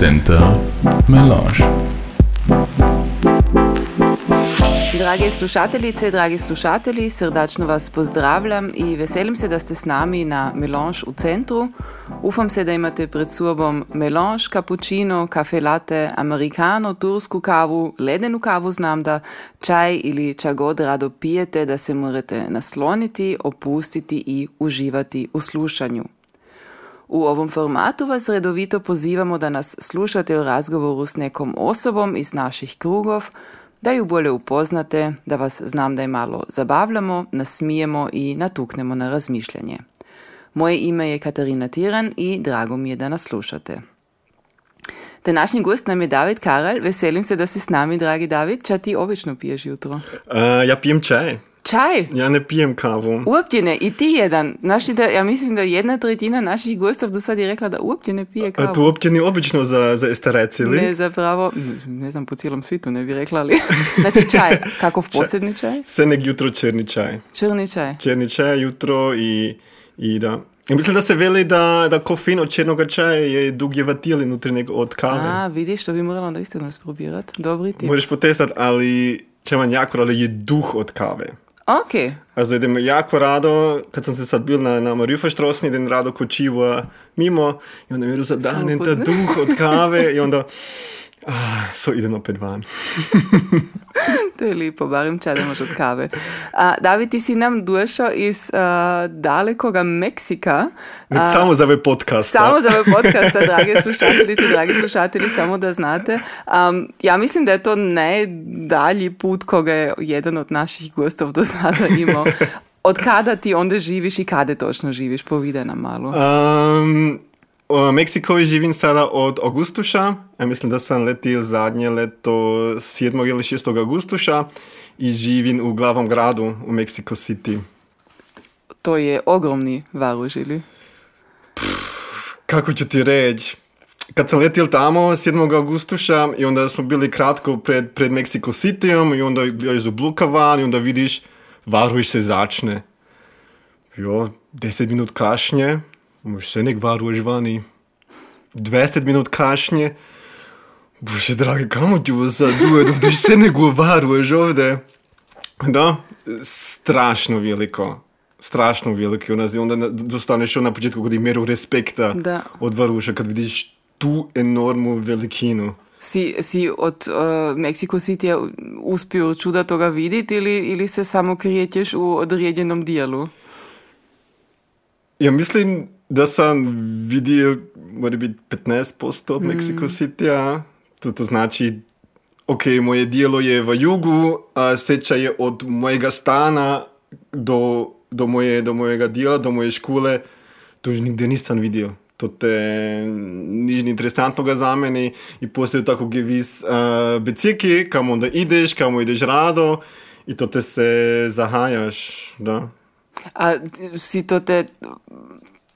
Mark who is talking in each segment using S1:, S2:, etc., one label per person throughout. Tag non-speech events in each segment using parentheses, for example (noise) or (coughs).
S1: Center Melange.
S2: Drage slušateljice, dragi slušatelji, srdačno vas pozdravljam in veselim se, da ste s nami na Melange v centru. Upam se, da imate pred sobom melange, cappuccino, kafe latte, americano, tursku kavu, ledenu kavu znam, da čaj ili čagod rado pijete, da se morate nasloniti, opustiti in uživati v slušanju. V ovom formatu vas redovito pozivamo, da nas slušate v razgovoru s nekom osobom iz naših krugov, da ju bolje upoznate, da vas znam, da je malo zabavljamo, nasmijemo in natuknemo na razmišljanje. Moje ime je Katarina Tiran i drago mi je da nas slušate. Današnji gost nam je David Karel. Veselim se da si s nami, dragi David. Ča ti obično piješ jutro?
S3: Uh, ja pijem čaj.
S2: Čaj?
S3: Ja ne pijem kavu.
S2: Uopće ne. I ti jedan. Znaš da, ja mislim da jedna tretina naših gostov do sad je rekla da uopće ne pije kavu.
S3: A to uopće nije obično za, za estarec, ili?
S2: Ne, zapravo, ne znam, po cijelom svijetu ne bi rekla, ali... (laughs) znači čaj, kakov posebni čaj?
S3: Seneg jutro črni čaj.
S2: Črni čaj?
S3: Črni čaj jutro i, i da... I mislim da se veli da, da kofein od črnoga čaja je dugje vatil unutar nego od kave.
S2: A, vidiš, to bi morala onda istino isprobirat. Dobri ti.
S3: Možeš potestat, ali vam jako ali je duh od kave.
S2: Ok.
S3: Also idem jako rado, kad sam se sad bil na, na Mariufoštrosni, idem rado kočivo mimo i onda mi je zadanen ta duh od kave (laughs) i onda ah, so idem opet van. (laughs)
S2: to je lipo, barem če idemo od kave. A, David, ti si nam došao iz uh, dalekoga Meksika.
S3: Uh, samo za ovaj podcast.
S2: Samo za ovaj podcast, (laughs) drage slušateljice, dragi slušatelji, samo da znate. Um, ja mislim da je to najdalji put koga je jedan od naših gostov do sada imao. (laughs) Od kada ti onda živiš i kada točno živiš? Povide nam malo.
S3: Um, v Meksiko živim sada od augustuša. Ja mislim da sam letil zadnje leto 7. ili 6. augustuša i živim u glavnom gradu u Mexico City.
S2: To je ogromni varuž, ili?
S3: Kako ću ti reći? Kad sam letil tamo 7. augustuša i onda smo bili kratko pred, pred Mexico Cityom i onda gledaš zubluka van i onda vidiš varuž se začne. Jo, 10 minut kašnje, Možeš se nek varuješ vani. 20 minut kašnje. Bože dragi, kamo vas sad duet, ovdje se nego varuješ ovdje. Da, strašno veliko. Strašno veliko. Onda, onda dostaneš na početku kod meru respekta
S2: da.
S3: od varuša kad vidiš tu enormnu velikinu.
S2: Si, si od uh, Mexico City uspio čuda toga vidjeti ili, ili se samo krijećeš u određenom dijelu?
S3: Ja mislim da sam vidio, mora biti 15% od mm. Mexico City-a. To, to znači, ok, moje dijelo je v jugu, a seča je od mojega stana do, do, moje, do mojega dijela, do moje škole. To už nigde nisam vidio. To te nič ni interesantnoga za mene i postoje tako gevis uh, biciki, kam onda ideš, kamo ideš rado i to te se zahajaš, da.
S2: A si to te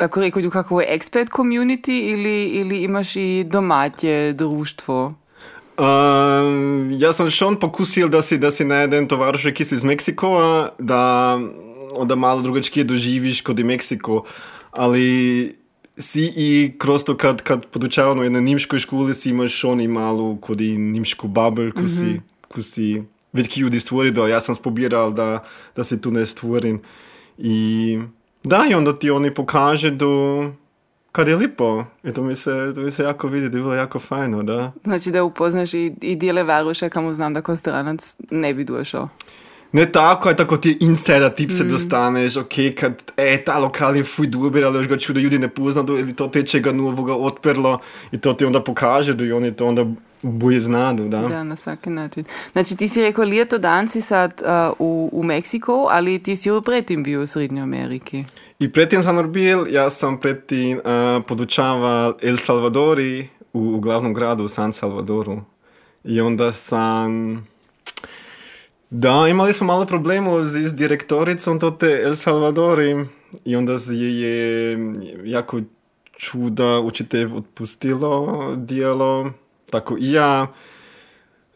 S2: tako rekoč, kako je expert community ili, ili imaš i domaće društvo?
S3: Uh, ja sam šon pokusil da si, da si najdem tovariše, ki so iz Meksikova, da, da malo drugačije doživiš kot je Meksiko. Ali si i kroz to, kad, kad podučavam u jednoj nimškoj školi, si imaš oni malo kod i nimšku babel, ko si, mm -hmm. ko si ki ljudi stvorili, ali ja sam spobiral da, da se tu ne stvorim. I da, i onda ti oni pokaže do kad je lipo. I to mi se, to mi se jako vidi, da je bilo jako fajno, da.
S2: Znači da upoznaš i, i dijele varuša kamo znam da ko stranac ne bi došao.
S3: Ne tako, je tako ti insider tip se mm. dostaneš, ok, kad, e, ta lokal je fuj dober, ali još ga čudo ljudi ne poznaju, ili to teče ga novoga otperlo i to ti onda pokaže, da i oni to onda boje znadu, da.
S2: Da, na svaki način. Znači ti si rekao ljeto dan si sad uh, u, u Meksiku, ali ti si pretim bio u Srednjoj Ameriki.
S3: I pretim sam bil, ja sam pretim uh, podučaval El Salvadori u, u glavnom gradu, San Salvadoru. I onda sam... Da, imali smo malo problemu z, z direktoricom tote El Salvadori i onda je, je jako čuda učitelj otpustilo dijelo tako i ja.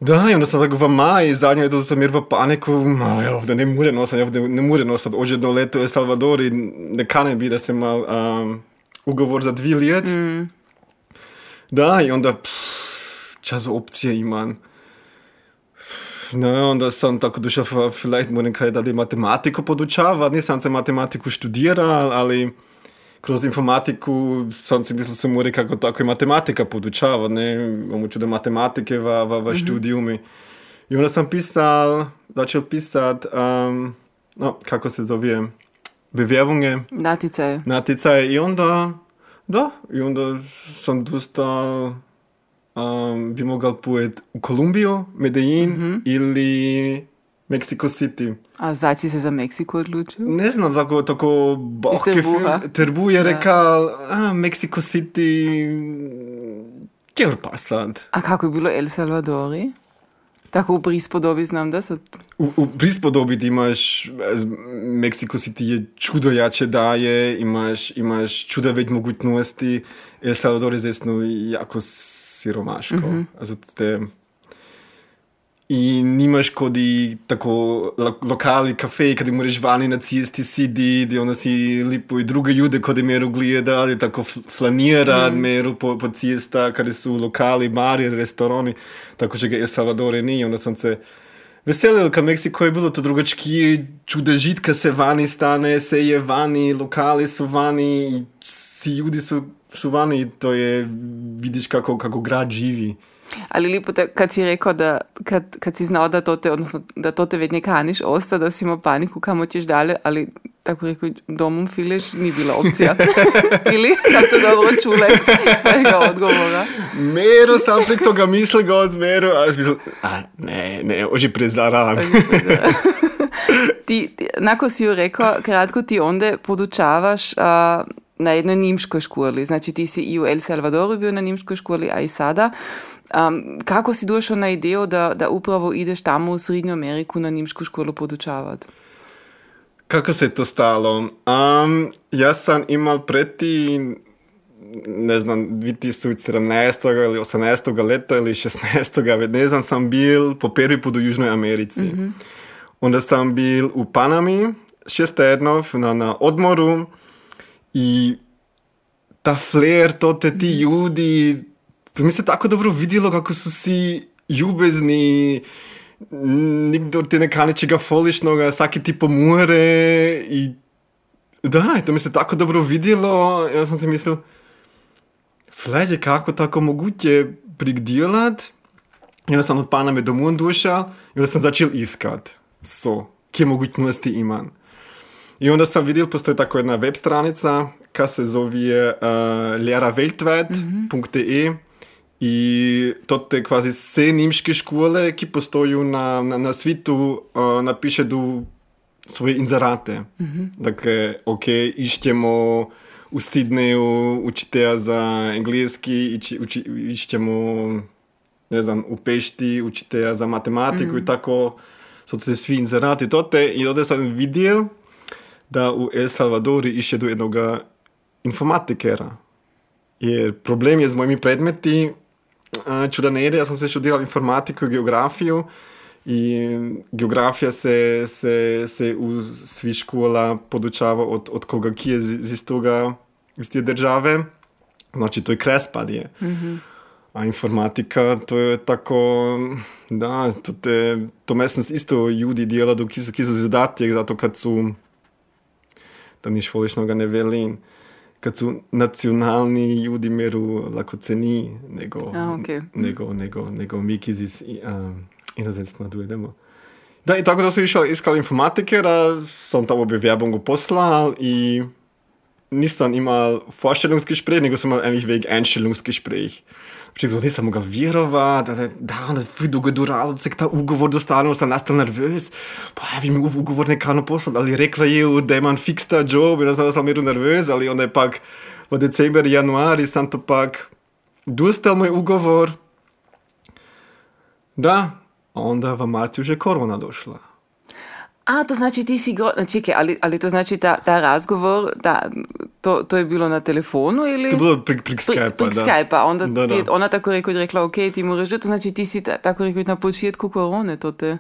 S3: Da, i onda sam tako v maj, zadnje leto sam jer v paniku, ma, ja ovdje ne more nosati, ja ovdje ne more nosati, ođe do leto je Salvador i ne kane bi da se mal um, ugovor za dvije let. Mm. Da, i onda, pff, čas opcije imam. No, onda sam tako došao, vielleicht moram kaj dalje matematiku podučava, nisam se matematiku študirao, ali kroz informatiku sam si mislil, se mora kako tako i matematika podučava, ne, pomoću da matematike va, va, va študijumi. I onda sam pisal, začel pisat, um, no, kako se zove, bewerbunge,
S2: Natice.
S3: natjecaj i onda, da, i onda sam dostal, um, bi mogao pojet u Kolumbiju, Medellin ili Mexico City.
S2: A zdaj si se za Meksiko odločil?
S3: Ne znam, tako, tako bohke film. Trbu je
S2: Da.
S3: rekal, a, Mexico City, kjer pa sad?
S2: A kako je bilo El Salvadori? Tako v prispodobi znam, da so...
S3: U, u prispodobi imaš, eh, Mexico City je čudo jače daje, imaš, imaš čuda več mogućnosti, El Salvador je zesno jako siromaško. Mm -hmm. Also te, I nimaš kodi tako lo, lokali, kafeji, kada moraš vani na cesti sidi, gdje onda si lipo i druge ljude kod meru gledali, tako fl- flanira mm. meru po, po cesta, kada su lokali, bari, restorani, tako že ga El Salvador ni, onda sam se veselil, kad Meksiko je bilo to drugački, čuda žitka se vani stane, se je vani, lokali su vani, i si ljudi su, su vani, to je, vidiš kako, kako grad živi.
S2: Ali lepo, kad si rekel, da kad, kad si znal, da to te, odnosno, da to te vedno kaniš osta, da si imel paniku, kam ćeš dalje, ali tako rekel, domom fileš, ni bila opcija. (laughs) Ili sam to dobro čula iz tvojega odgovora.
S3: Mero sam prek toga mislil, ga odzmeru, a jaz mislil, a ne, ne, oži prezaram. (laughs)
S2: Ti, ti, nako si ju rekel, kratko ti onda podučavaš a, na jednoj nimškoj školi. Znači ti si i u El Salvadoru bio na nimškoj školi, a i sada. Um, kako si došao na ideju da, da upravo ideš tamo u Srednju Ameriku na nimšku školu podučavati?
S3: Kako se je to stalo? Um, jaz sam imal preti, ne znam, 2017. ili 18. leta ili 16. već ne znam, sam bil po prvi put u Južnoj Americi. Onda sam bil u Panami, šest tednov na, na odmoru i ta flair, to te ti ljudi, to mi se tako dobro vidjelo kako su si ljubezni, nikdo ti ne kani čega foličnoga, svaki ti pomore i da, to mi se tako dobro vidjelo, ja sam si mislil, fled kako tako moguće prigdelat, i onda sam od Paname domov došel i onda sam začel iskat, so, kje mogućnosti imam. I onda sam vidjel, postoji tako jedna web stranica, ka se zove uh, i to te kvazi vse nemške škole, ki postoju na, na, na svitu, uh, napiše du svoje inzerate. Dakle, ok, išćemo u Sidneju učitelja za engleski, ići, uči, išćemo, ne znam, u Pešti učitelja za matematiku i tako su to svi inzerati tote i onda sam vidjel da u El Salvadori išće do jednog informatikera. Jer problem je z mojimi predmeti uh, čudanere, ja sam se študirao informatiku i geografiju i geografija se, se, se u svi škola podučava od, od koga ki je iz, iz toga, iz te države. Znači, to je krespad je. A informatika, to je tako, da, to, te, to mesec isto ljudi djelaju, ki so, ki so zadatek, zato kad su, da niš volišnoga ne velim, kad su nacionalni ljudi meru lako ceni nego,
S2: A, okej.
S3: nego, nego, nego mi ki iz um, inozemstva dojedemo. Da, i tako da sam išao iskal informatikera, sam tamo bewerbung poslal i nisam imel Vorstellungsgespräch, nego sam imel eigentlich weg Einstellungsgespräch. Znači, to nisam mogel vjerovat, da, da, da, da je dugo duralo, da se ta ugovor dostane, sam nastal nervös. Pa, vi mi u- ugovor nekano poslali, ali rekla je, da imam fiks ta job, in da sam sam meru nervös, ali onda je pak v december, januari sam to pak dostal moj ugovor. Da, onda v marcu že korona došla.
S2: A, to znači ti si go... Čekaj, ali, ali to znači ta, ta razgovor, ta, to, to je bilo na telefonu ili...
S3: To je bilo prek, prek
S2: Pri-
S3: Skype.
S2: prek Skype-a, onda
S3: Da,
S2: ti je
S3: da.
S2: ona tako rekoč rekla, ok, ti moraš, to znači ti si ta, tako rekoč na početku korone, to te...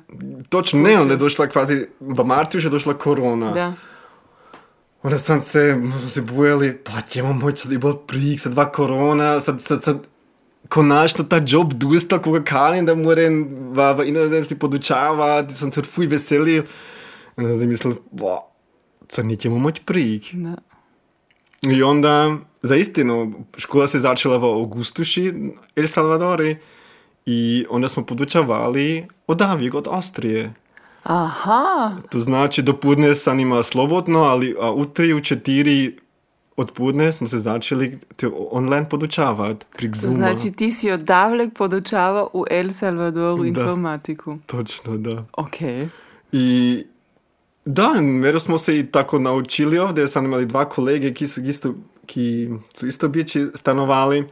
S3: Točno, ne, onda je došla kvazi, v marcu že došla korona.
S2: Da.
S3: Onda sam se, smo se bojali, pa ćemo moći sad i bol prik, sad dva korona, sad, sad, sad, konačno ta job dostal, koga kalim, da moram v, v inozemstvu podučavati, sem se fuj veselil. In sem si mislil, bo, co nećemo moći prijeti.
S2: Da.
S3: I onda, za istinu, škola se začela v Augustuši, El Salvadori, i onda smo podučavali od Avijeg, od Austrije.
S2: Aha,
S3: To znači, do podne sam imao slobodno, ali a u tri, u četiri od podne smo se začeli online podučavati prek
S2: to
S3: Zooma.
S2: znači ti si odavlek podučavao u El Salvadoru
S3: Da.
S2: informatiku.
S3: Točno, da.
S2: Ok.
S3: I da, mero smo se i tako naučili ovdje, sam imali dva kolege ki su isto, ki su isto bići stanovali.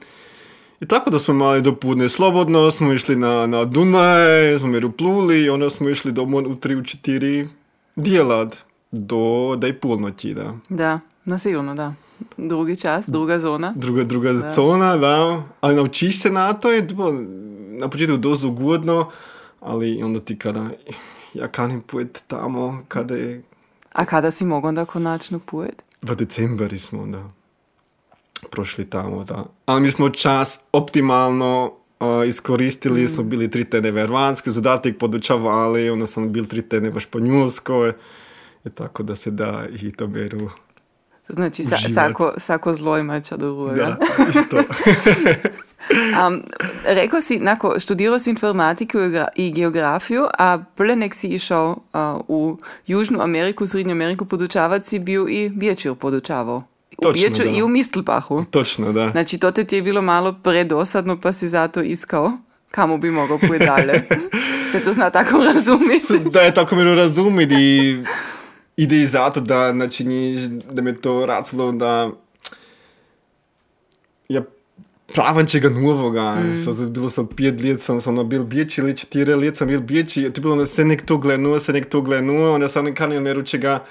S3: I tako da smo imali do podne slobodno, smo išli na, na Dunaj, smo meru pluli onda smo išli domov u tri, u četiri djelat do da i polnoći, da.
S2: Da, na sigurno da. Drugi čas, druga zona.
S3: Druga, druga zona, da. Ali naučiš se na to, je na početku dosta ugodno, ali onda ti kada, ja kanim pojet tamo, kada je
S2: A kada si mogao onda konačno pojet?
S3: V decembri smo da, prošli tamo. Da. Ali mi smo čas optimalno uh, iskoristili, smo bili tri tedne v Hrvatskoj, dodatek podučavali, onda sam bil tri tedne v Španjolskoj. I tako da se da i to meru.
S2: To znači sa, sako, sako zlo ima ča drugega.
S3: Da, isto. (laughs)
S2: Um, rekao si, nako, študirao si informatiku i gra- i geografiju, a prije nek si išao uh, u Južnu Ameriku, Srednju Ameriku podučavati si bio i Biječir podučavao. U Biječu i u Mistelbachu.
S3: Točno, da.
S2: Znači, to te ti je bilo malo predosadno, pa si zato iskao kamo bi mogao pojeti dalje. (laughs) Se to zna tako razumjeti.
S3: Da je tako meru razumjeti i ide i zato da, znači, da me to racilo da ja čega novoga. Mm. Sam pet let, sam, sam bil bječi, ali četiri let sam bil bječi, to je bilo, da se nek to gledalo, se nek to gledalo, onda sam nekaj meru čega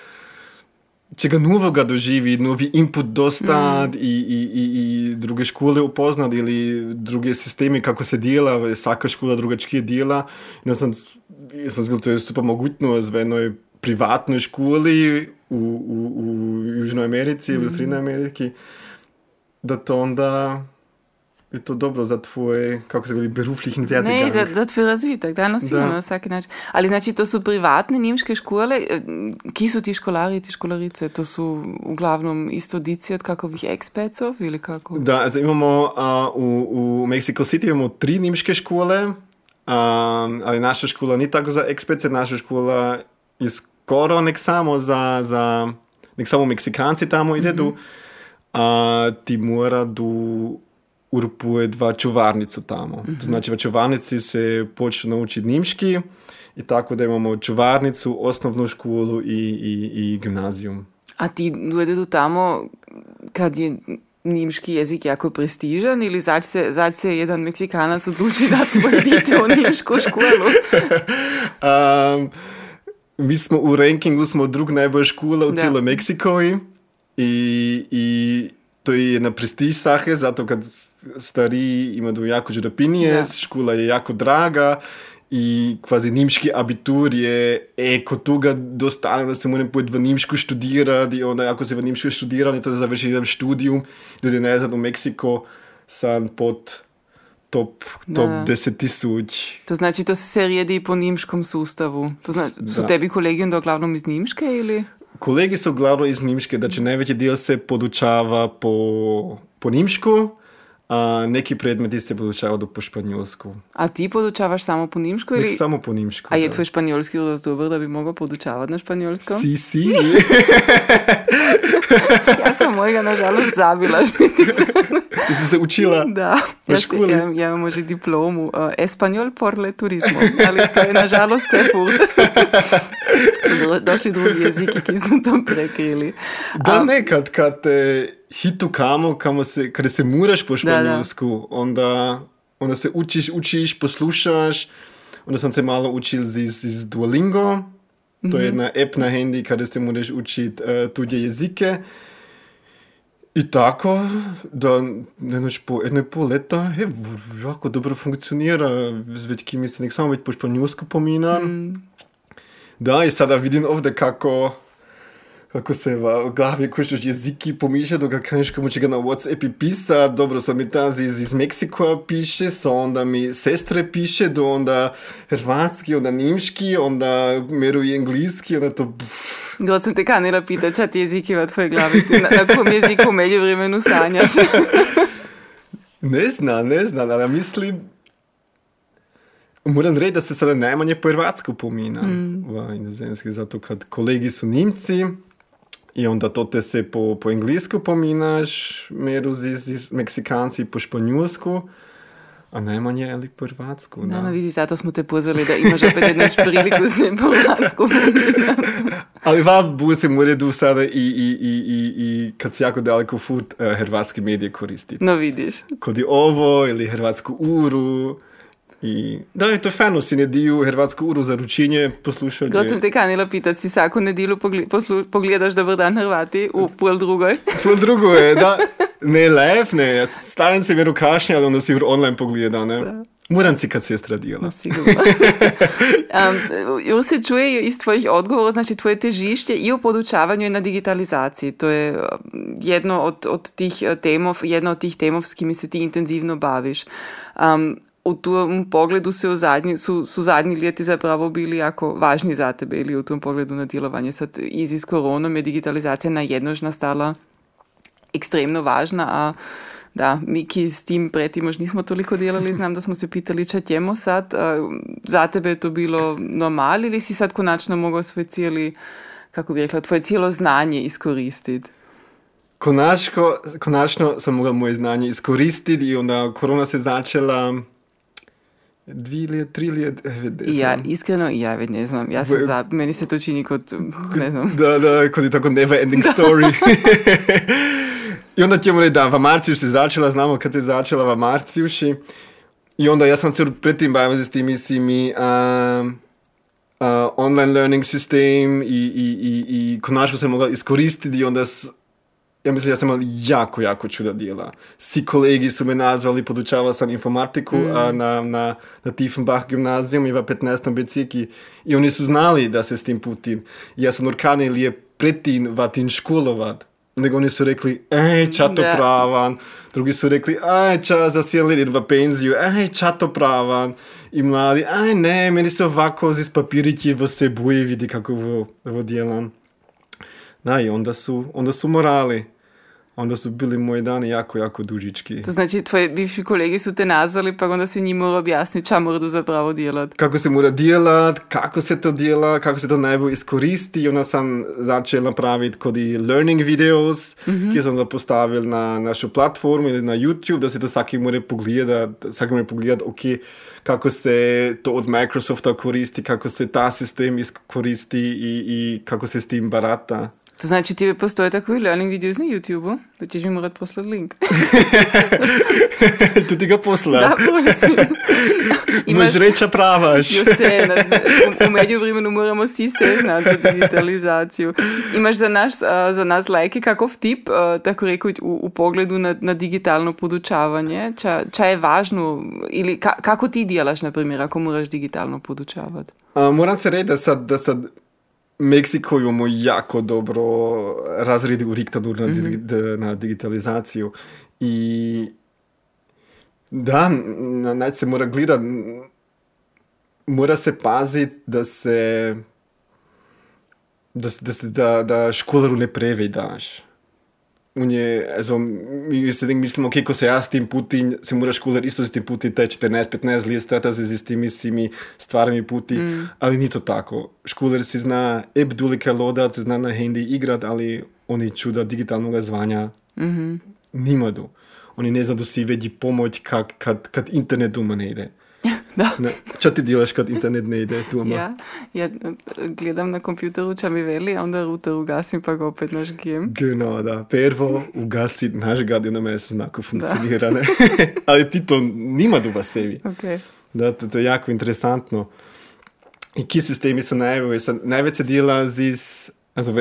S3: čega novoga doživi, novi input dostat i, i, i, i druge škole upoznat ili druge sisteme kako se dela, vsaka škola drugačije dela. In jaz sem, jaz sem zbil, to je super mogutno v enoj privatnoj školi v, v, v Južnoj Americi ili v Srednjoj Ameriki, da to onda je to dobro za tvoj, kako se govori, beruflichen Werdegang.
S2: Ne, za, za tvoj razvitek, da, no
S3: Da.
S2: na vsaki način. Ali znači to su privatne nemške škole, eh, ki su ti školari, ti školarice, to su uglavnom isto dici od kakovih ekspecov ili kako?
S3: Da, also imamo uh, v, v Mexico City imamo tri nemške škole, um, ali naša škola ni tako za ekspece, naša škola je skoro nek samo za, za nek samo Meksikanci tamo idedu, a ti mora do urpuje dva čuvarnicu tamo. To znači v čuvarnici se počne naučiti nemški i tako da imamo čuvarnicu, osnovnu školu i, i, i gimnazijum.
S2: A ti dojedu tamo kad je nimški jezik jako prestižan ili zač se, zač se jedan Meksikanac odluči dati svoje (laughs) dite u nimšku školu? (laughs)
S3: Um, mi smo u rankingu smo drug najbolj škola u
S2: Da.
S3: cijeloj Meksikoj i, i to je jedna prestiž sahe, zato kad stari imaju jako žrapinije,
S2: Da.
S3: škola je jako draga i kvazi nimški abitur je, e, kod toga dostane da se moram pojeti v Nimšku študirati i onda ako se v Nimšku študira, to završi jedan študijum, ljudi ne znam u Meksiko sam pod top, top
S2: Da.
S3: 10 tisuć.
S2: To znači to se rijedi po nimškom sustavu. To znači, su
S3: Da.
S2: tebi kolegi onda uglavnom iz Nimške ili?
S3: Kolegi so glavno iz Nimške, da če največji del se podučava po, po Nimšku, a neki predmeti se podučavajo po španjolsku.
S2: A ti podučavaš samo po Nimšku
S3: Nek
S2: ili?
S3: samo po Nimšku.
S2: A je
S3: da.
S2: tvoj španjolski dovolj dober, da bi mogao podučavati na španjolskom?
S3: Si, si. (laughs) (laughs)
S2: Ja sam mojega nažalost zabila.
S3: Ti si se učila.
S2: Da,
S3: V školi?
S2: ja, ja imam že diplomu. Uh, Espanjol por le turismo. Ali to je nažalost vse furt. Su (laughs) do, došli drugi jeziki, ki su to prekrili.
S3: Da nekad, kad te hitu kamo, kamo se, kada se muraš po španjolsku, onda, onda se učiš, učiš, poslušaš. Onda sam se malo učil iz, iz Duolingo. To je jedna app na handy kada se moraš učiti uh, tuđe jezike. I tako, da nemoš po jednoj pol leta, je jako dobro funkcionira, već kimi se nek samo već po španjolsku pominam. Da, i sada vidim ovdje kako kako se v glavi koščeš jeziki pomišlja, da kažeš komu če ga na Whatsappi pisa, dobro sam mi ta iz, iz Meksika piše, so onda mi sestre piše, do onda hrvatski, onda nimški, onda meruje engleski, onda to...
S2: God sam te kanila pita, ča ti jeziki v tvojoj glavi, na, na kom jeziku u međuvremenu sanjaš? (laughs)
S3: ne znam, ne znam, ali mislim, Moram reči, da se sada najmanje po hrvatsko pomina mm. v inozemski, zato kad kolegi su Nimci i onda to te se po, po englesku pominaš, meru z, z Meksikanci po španjolsku, a najmanje ali po hrvatsku.
S2: Da, no, vidiš, zato smo te pozvali, da imaš opet jednaš priliku se po hrvatsku (laughs)
S3: Ali va busem u redu sada i, i, i, i, i kad se jako daleko fut uh, hrvatski medije koristiti.
S2: No vidiš.
S3: Kod je ovo ili hrvatsku uru, I da, je to fajno, si nediju hrvatsko uro za ručenje poslušati.
S2: Kot sem te kanila pitati, si vsako nedeljo pogledaš Dobar dan Hrvati v pol drugoj?
S3: pol drugoj, da. (laughs) Ne, lev, ne. Staren se veru kašnja, da si online pogleda, ne. Da. Moram si kad sestra dijela.
S2: No, sigurno. (laughs) um, se čuje iz tvojih odgovora, znači tvoje težište i u podučavanju i na digitalizaciji. To je jedno od, od tih temov, jedna od tih temov s kimi se ti intenzivno baviš. Um, u tom pogledu se u zadnji, su, su zadnji ljeti zapravo bili jako važni za tebe ili u tom pogledu na djelovanje. Sad iz, iz koronom je digitalizacija najednož nastala ekstremno važna, a da, mi ki s tim pretim možda nismo toliko delali, (laughs) znam da smo se pitali če ćemo sad. Za tebe je to bilo normal ili si sad konačno mogao svoj cijeli, kako bi rekla, tvoje cijelo znanje iskoristiti?
S3: Konačno, konačno sam mogla moje znanje iskoristiti i onda korona se začela dvi let, tri let.
S2: Eh, ja, iskreno, ja već ne znam. Ja sam za, meni se to čini kod, ne znam.
S3: Da, da, kod je tako never ending story. (laughs) (laughs) I onda ćemo reći da, v se začela, znamo kad se začela v marcijuši. I onda ja sam se predtim bavio s tim, mislim, i, uh, uh, online learning system i, i, i, i konačno sam mogla iskoristiti i onda ja mislim, ja sam imao jako, jako čuda dijela. Svi kolegi su me nazvali, podučavao sam informatiku mm. a, na, na, na Tiefenbach gimnazijum i v 15. beciki. I oni su znali da se s tim putim. Ja sam urkane ili je pretin vatin školovat. Nego oni su rekli, ej, čato yeah. pravan. Drugi su rekli, aj, čas za sjedan let v penziju, ej, čato pravan. I mladi, aj, ne, meni se ovako iz papirići vo se boje, vidi kako vo, vo djelam. Da, i onda su, onda su morali. Onda su bili moji dani jako, jako dužički.
S2: To znači, tvoji bivši kolegi su te nazvali, pa onda si njim morao objasniti ča moraju zapravo djelat.
S3: Kako se mora djelat, kako se to djela, kako se to najbolje iskoristi. I onda sam začel napraviti kod i learning videos, mm -hmm. ki sam da postavil na našu platformu ili na YouTube, da se to svaki mora pogledat, svaki mora pogledat, ok, kako se to od Microsofta koristi, kako se ta sistem iskoristi i, i kako se s tim barata.
S2: To znači ti postoje takový learning videos na YouTube-u? Da ćeš mi morat poslat link. (laughs)
S3: tu ti ga posla.
S2: Da, prosim. (laughs)
S3: Imaš reča pravaš.
S2: Jo se, u, u međuvremenu moramo svi se znati za digitalizaciju. Imaš za, naš, za nas lajke kakov tip, tako rekao, u, u pogledu na, na digitalno podučavanje? Ča, ča je važno, ili ka, kako ti djelaš, na primjer, ako moraš digitalno podučavati?
S3: moram se reći da sad, da sad Meksiko imamo jako dobro razredi u Riktadu na, mm -hmm. na digitalizaciju i da, na, se mora gledat, mora se paziti da se da, da, da, da školaru ne prevedaš. On je, also, mi se mislimo, ok, ko se jaz s tem putim, se moraš školar isto s tem puti, te 14-15 let strata se z temi svimi stvarmi puti, mm. ali ni to tako. Školar si zna eb dulike lodat, se zna na hendi igrat, ali oni čuda digitalnog zvanja mm -hmm. nimadu. Oni ne zna da si vedi pomoć kad, kad, kad internet doma ne ide. (laughs) Da. Ne, čo ti delaš, kad internet ne ide doma?
S2: Ja, ja gledam na kompjuteru, če mi veli, onda router ugasim, pa ga opet nažgijem.
S3: Genau, da. Prvo ugasi nažgati, onda me znako funkcionira. (laughs) Ali ti to nima duba sebi.
S2: Okay.
S3: Da, to, to je jako interesantno. I ki sistemi so največ? Največ se dela z,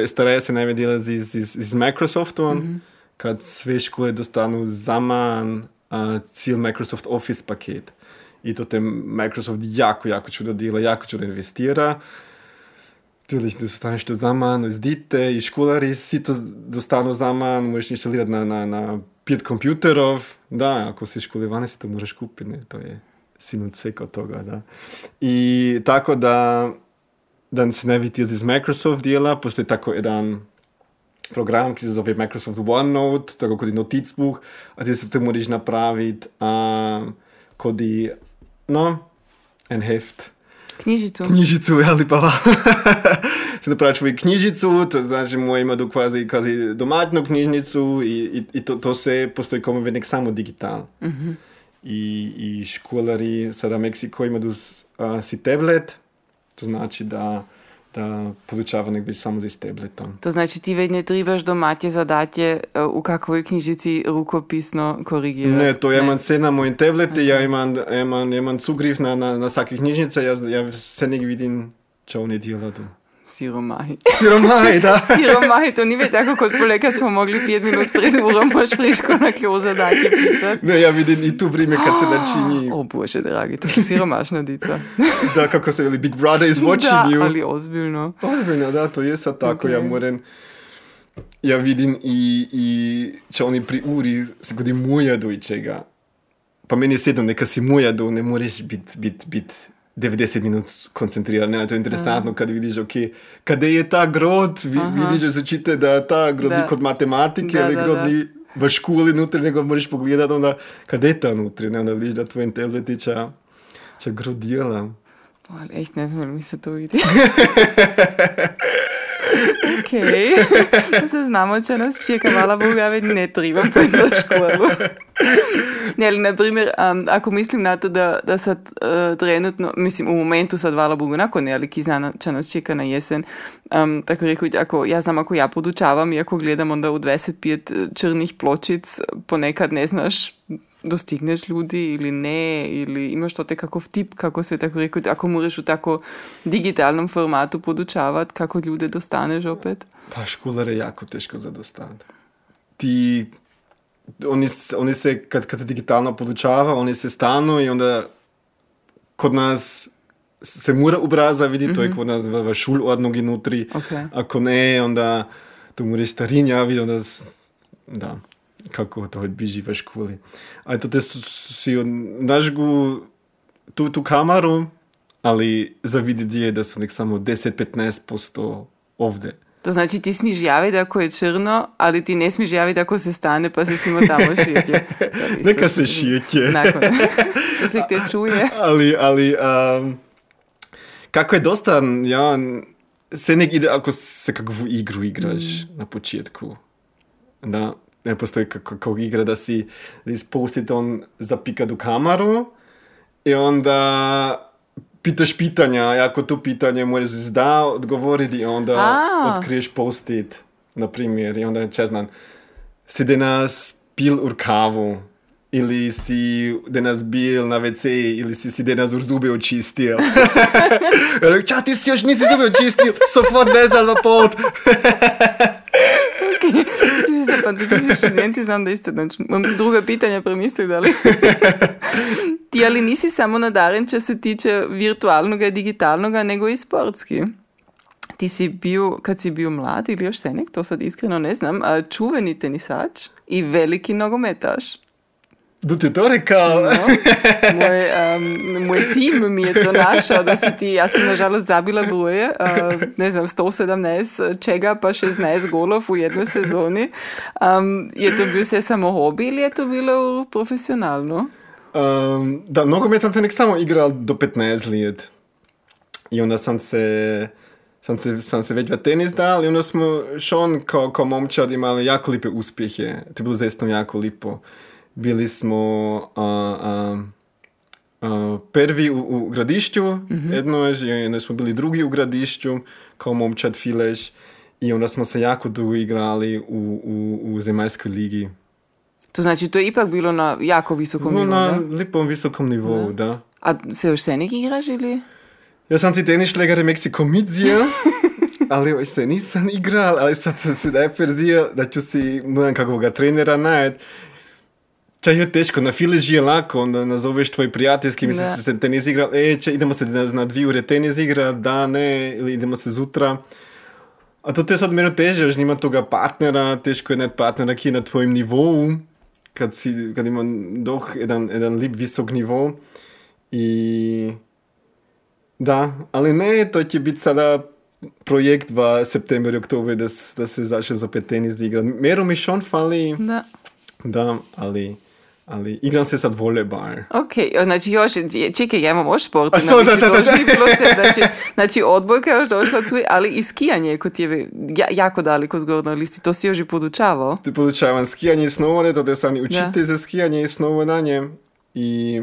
S3: STR se največ dela z, z, z Microsoftom, mm -hmm. kad sve škole dostanu zaman uh, cel Microsoft Office paket. I to te Microsoft jako, jako čudo dela, jako čudo investira. Natürlich, du staneš tu zaman, uz dite i školari si to dostanu zaman, možeš instalirati na, na, na pet kompjuterov. Da, ako si školovani, si to moraš kupiti, ne? to je sin cvek od toga. Da. I tako da, da se ne vidi iz Microsoft dela, postoji tako jedan program, ki se zove Microsoft OneNote, tako kot je notizbuch, a ti se to moraš napraviti, um, kot je, no, en heft.
S2: Knjižicu.
S3: Knjižicu, ali pa (laughs) se napravi svoju knjižicu, to znači moj ima kvazi, kvazi domaćnu knjižnicu i, i, i to, to se postoji como venek samo digital. Mm -hmm. I, I školari sada Meksiko ima dus uh, si tablet, to znači da да получава некој само за истеблето.
S2: Тоа значи ти веќе не требаш домаќе задатје у каквој книжици рукописно
S3: коригира. Не, тоа имам се на мој таблет, и ја имам имам имам сугрив на на, на саки книжница, ја ја се не ги видим не неделата.
S2: Siromahi.
S3: Siromahi, da. (laughs)
S2: Siromahi, to ni več tako kot polekaj, smo mogli pet minut pred urom paš friško na kjo zadanje pisati.
S3: Ne, ja vidim i tu vrime kad se načini. (gasps)
S2: O bože, dragi, to su siromašna dica. (laughs)
S3: da, kako se veli, Big Brother is watching
S2: da,
S3: you.
S2: ali ozbiljno.
S3: Ozbiljno, da, to je sad tako, okay. ja moram... Ja vidim i, i če oni pri uri se godi muja do ičega. Pa meni je sedno, neka si muja do, ne moreš biti bit, bit 90 minut koncentriran. Ne? To je interesantno, kad vidiš, okay, kade je ta grod, vi, vidiš, da se učite, da ta grod ni kot matematike, ali grod ni v školi notri, nego moraš pogledati, onda, kade je ta notri, ne? onda vidiš, da tvoj tablet če, če grod dela.
S2: Ali echt ne znam, mi se to vidi. (laughs) Ok, se znamo, če nas čeka, hvala Bogu, ja već ne trebam pred na školu. Ne, ali na primjer, um, ako mislim na to da, da sad uh, trenutno, mislim u momentu sad hvala Bogu, nakon ne, ali ki zna, če nas čeka na jesen, um, tako rekel, ako, ja znam ako ja podučavam i ako gledam onda u 25 črnih pločic, ponekad ne znaš достигнеш луѓе или не, или имаш тоа каков тип, како се тако рекој, ако мораш у тако дигиталном формату подучават, како луѓе достанеш да
S3: опет? Па школар е јако тешко за да достанат. Ти они, они се, кад, кад се дигитално подучава, они се стану и онда код нас се мора образа види, mm -hmm. тој код нас во, во шулорно ги нутри. Okay. Ако не, онда ту мораш старинја види, онда да. Kako to odbiži v školi. A to si nažgu tu, tu kameru, ali zaviditi je da su nek samo 10-15% ovde.
S2: To znači ti smiješ javiti ako je črno, ali ti ne smiješ javiti ako se stane pa se simo tamo šetje. (laughs)
S3: Neka se šetje. (laughs)
S2: Nakon. da se te (laughs) čuje.
S3: ali, ali um, kako je dosta, ja, se nek ide ako se kakvu igru igraš mm. na početku. Da, ne postoji kako igra da si da ispustite on zapika do kameru i onda pitaš pitanja, ako to pitanje moraš zda odgovoriti i onda
S2: A.
S3: otkriješ post-it, na primjer, i onda, če znam, si danas pil ur kavu, ili si danas bil na WC, ili si si danas ur zube očistil. (laughs) Ča, ti si još nisi zube očistil, sofort vezal v pot. (laughs)
S2: Pa tudi si študent, znam, da isto noč. Imam si druga pitanja premisliti, ali. (laughs) Ti ali nisi samo nadaren, če se tiče virtualnega in digitalnega, nego i sportski. Ti si bil, kad si bil mlad ili još senek, to sad iskreno ne znam, čuveni tenisač i veliki nogometaš.
S3: Da ti to rekao?
S2: No, moj, um, moj tim mi je to našao da si ti, ja sam nažalost zabila broje, uh, ne znam, 117 čega pa 16 golov u jednoj sezoni. Um, je to bil sve samo hobi ili je to bilo profesionalno?
S3: Um, da, nogomet sam se nek samo igral do 15 let. I onda sam se, sam se, sam se već v tenis dal i onda smo šon kao, kao momčad imali jako lipe uspjehe. To je bilo zaista jako lipo. Bili smo a, a, a, prvi u, u gradišću mm -hmm. jednož, i onda smo bili drugi u gradišću kao momčad Fileš i onda smo se jako dugo igrali u, u, u zemaljskoj ligi.
S2: To znači to je ipak bilo na jako visokom
S3: no,
S2: nivou,
S3: na
S2: da?
S3: lipom visokom nivou, da. da.
S2: A se još senik igraš ili?
S3: Ja sam si tenišlegare Meksiko midzio, (laughs) ali još se nisam igral, ali sad sam se da je perzio da ću si, moram kakvog trenera najed Čaj je teško, na fileži je lako, onda nazoveš tvoj prijatelj, s kim
S2: Da.
S3: si se tenis igral, e, če idemo se na, dvije ure tenis igrat, da, ne, ili idemo se zutra. A to je sad mero teže, još nima toga partnera, teško je net partnera, ki je na tvojem nivou, kad, si, kad ima doh jedan, jedan lip visok nivo. I da, ali ne, to će biti sada projekt v septembru oktobru da, da se začne zopet tenis igrat. Mero mi šon fali,
S2: Da.
S3: da, ali, ali igram se sad volejbal.
S2: Ok, znači još, je- čekaj, ja imam još sport.
S3: A so, da, da, da, da.
S2: bilo znači, znači odbojka još došla cu, ali i skijanje kod tebe ja, jako daleko zgornjoj listi, to si još i podučavao.
S3: Ty podučavam skijanje i snowboard, to je sam i učitelj za skijanje i snowboardanje. I,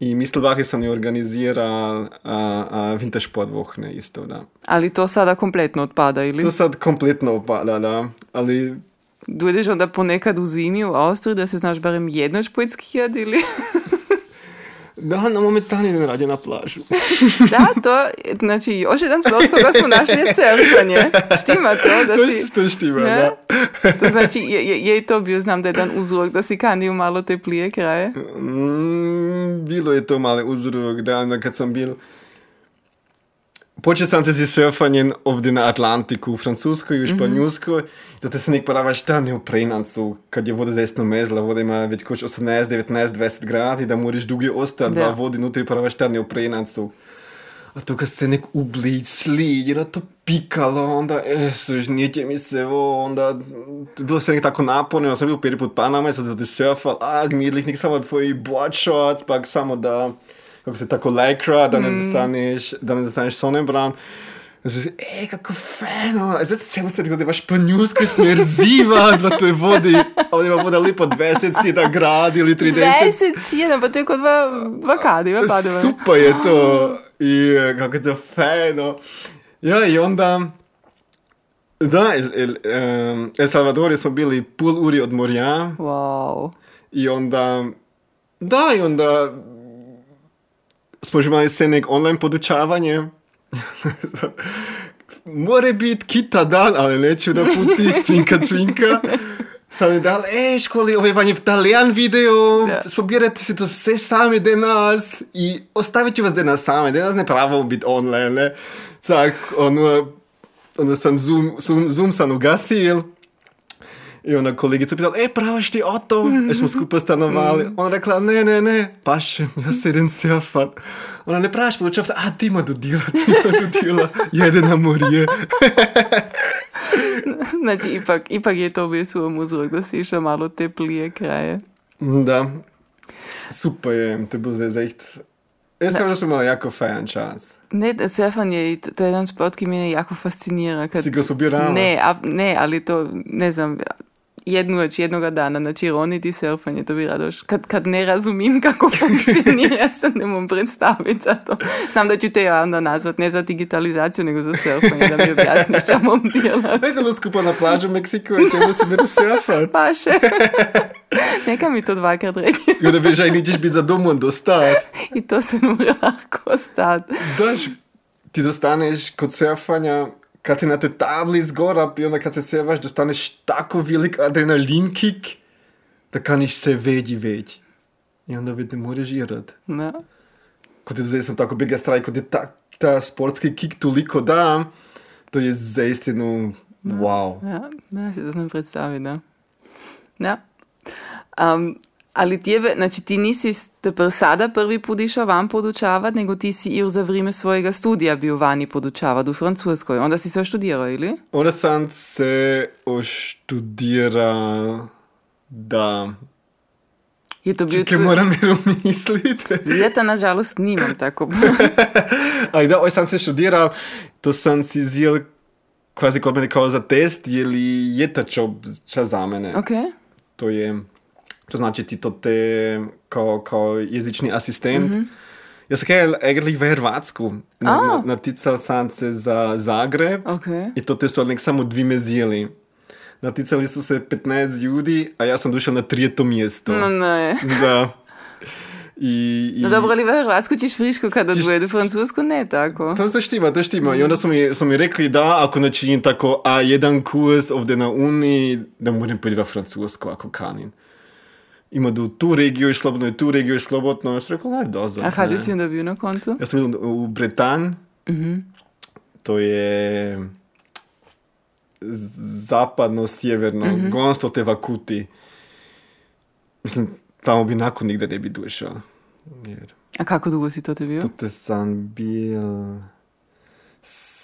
S3: i Mistelbache sam i organizirao a, a vintage podvohne isto, da.
S2: Ali to sada kompletno otpada, ili?
S3: To sad kompletno opada, da. Ali
S2: Dojdeš onda ponekad u zimi u Austriju da se znaš barem jedno špojt skijat ili? (laughs)
S3: da, na momentani ne radim na plažu. (laughs)
S2: da, to, znači još jedan sport koga smo našli je surfanje. Štima to da si...
S3: to štima,
S2: Ne?
S3: da.
S2: To znači, je, je, to bio, znam da je jedan uzrok da si kanio malo teplije kraje.
S3: Mm, bilo je to mali uzrok, da, kad sam bil... Počeo sam se surfanjem ovdje na Atlantiku, u Francuskoj i u Španjolskoj. Da te se nek paravaš tam u Preinancu, kad je voda zaistno mezla, voda ima već koč 18, 19, 20 gradi, da moraš dugi ostati,
S2: Da.
S3: dva vodi nutri paravaš tam u Preinancu. A to kad se nek ublič, slid, je na to pikalo, onda, esuš, nije mi se ovo, onda, bilo se nek tako naporno, ja sam bil prvi put Panama, ja sam zato surfal, a gmidlih, nek samo tvoji board shots, pak samo da, kako se tako lycra, da ne zastaneš, da ne zastaneš sonebran. Si, ej, kako feno, zdaj se musite da imaš španjolsko smrziva, da to je vodi, a ovdje ima voda lipo 27 gradi ili 30.
S2: 27, pa to je kod dva, dva kadiva padova.
S3: Super je to. I kako je to fajno. Ja, i onda... Da, El, El, em, El Salvador smo bili pol uri od morja
S2: Wow.
S3: i onda... Da, i onda smo že imali se nek online podučavanje. (laughs) More biti kita dan, ali neću da puti, cvinka, cvinka. Sam mi dal, e, školi, ovaj vam je talijan video,
S2: Da.
S3: spobirajte se to sve sami denas i ostavit ću vas denas same, denas ne pravo biti online, ne. Tak, ono, onda sam Zoom, Zoom, Zoom sam ugasil. I onda kolegica pitala, e, pravaš ti oto? Jer smo skupa stanovali. Ona rekla, ne, ne, ne, pašem, ja se idem surfat. Ona ne pravaš podučav, a ti ima do dila, ti ima do dila, jede na morje. (laughs)
S2: Znači, ipak, ipak je to bio svom uzrok da si išao malo teplije kraje.
S3: Da, super je, to je bil zdaj za echt. Jaz sem že imel jako fajan čas.
S2: Ne, da surfanje, to to je jedan sport, ki mene jako fascinira. Kad,
S3: Si ga sobirala?
S2: ne, a, ne, ali to, ne znam, jednu noć, jednoga dana, znači roniti surfanje, to bi rado š- kad, kad ne razumim kako (laughs) funkcionira, ja se ne mogu predstaviti za to. Znam da ću te ja onda nazvat, ne za digitalizaciju, nego za surfanje, da mi objasniš šta mom djela.
S3: Veš smo skupa na plažu u Meksiku i tamo si bilo surfat.
S2: Paše. (laughs) Neka mi to dvakrat reći.
S3: I onda veš, aj nećeš biti za domom dostat.
S2: I to se mora lako stati.
S3: Daš, ti dostaneš kod surfanja, kad ti na te tabli zgora i onda kad se surfaš, dostaneš tako velik adrenalin kick, da kaniš se veći veći. I onda već ne možeš irat.
S2: Da.
S3: Kod je zdaj sam tako bega straj, kod je ta, ta sportski kick toliko da, to je zaistinu wow.
S2: Ja, da si to znam predstaviti, da. Ja. Um, ali tebe, znači ti nisi sada prvi put išao van podučavat, nego ti si ir za vrijeme svojega studija bio vani podučavat u Francuskoj. Onda si se študirao, ili?
S3: Onda sam se oštudira da...
S2: Je to bio
S3: Čekaj,
S2: tvoj...
S3: moram jer misliti.
S2: Ljeta, (laughs) nažalost, nimam tako.
S3: Ali da, oj sam se študiral, to sam si zjel kvazi kod mene kao za test, je li je ta čas za mene.
S2: ok.
S3: To je, to znači ti to te kao, kao jezični asistent.
S2: Mhm.
S3: Ja sam kaj egentlig v Hrvatsku. Na,
S2: A.
S3: na, naticao sam se za Zagreb
S2: Ok.
S3: i to te su nek samo dvi me zjeli. Naticali su se 15 ljudi, a ja sam došao na trijeto mjesto.
S2: No ne.
S3: Da. I, i...
S2: No dobro, ali v Hrvatsku ćeš friško kada
S3: Ćeš-
S2: dvoje, u Francusku ne tako.
S3: To, to štima, to štima. I onda su mi, su mi rekli da ako načinim tako A1 kurs ovdje na Uni, da moram poći v Francusku ako kanim. Ima tu regiju je slobodno i tu regiju je slobodno. Ja sam rekao, aj, dozad.
S2: A kada si onda bio na koncu?
S3: Ja sam bio u Bretan. To je zapadno-sjeverno, mm -hmm. gonstvo te vakuti. Mislim, tamo bi nakon nigde ne bi došao. Jer
S2: A kako dugo si to te bio?
S3: Tute sam bil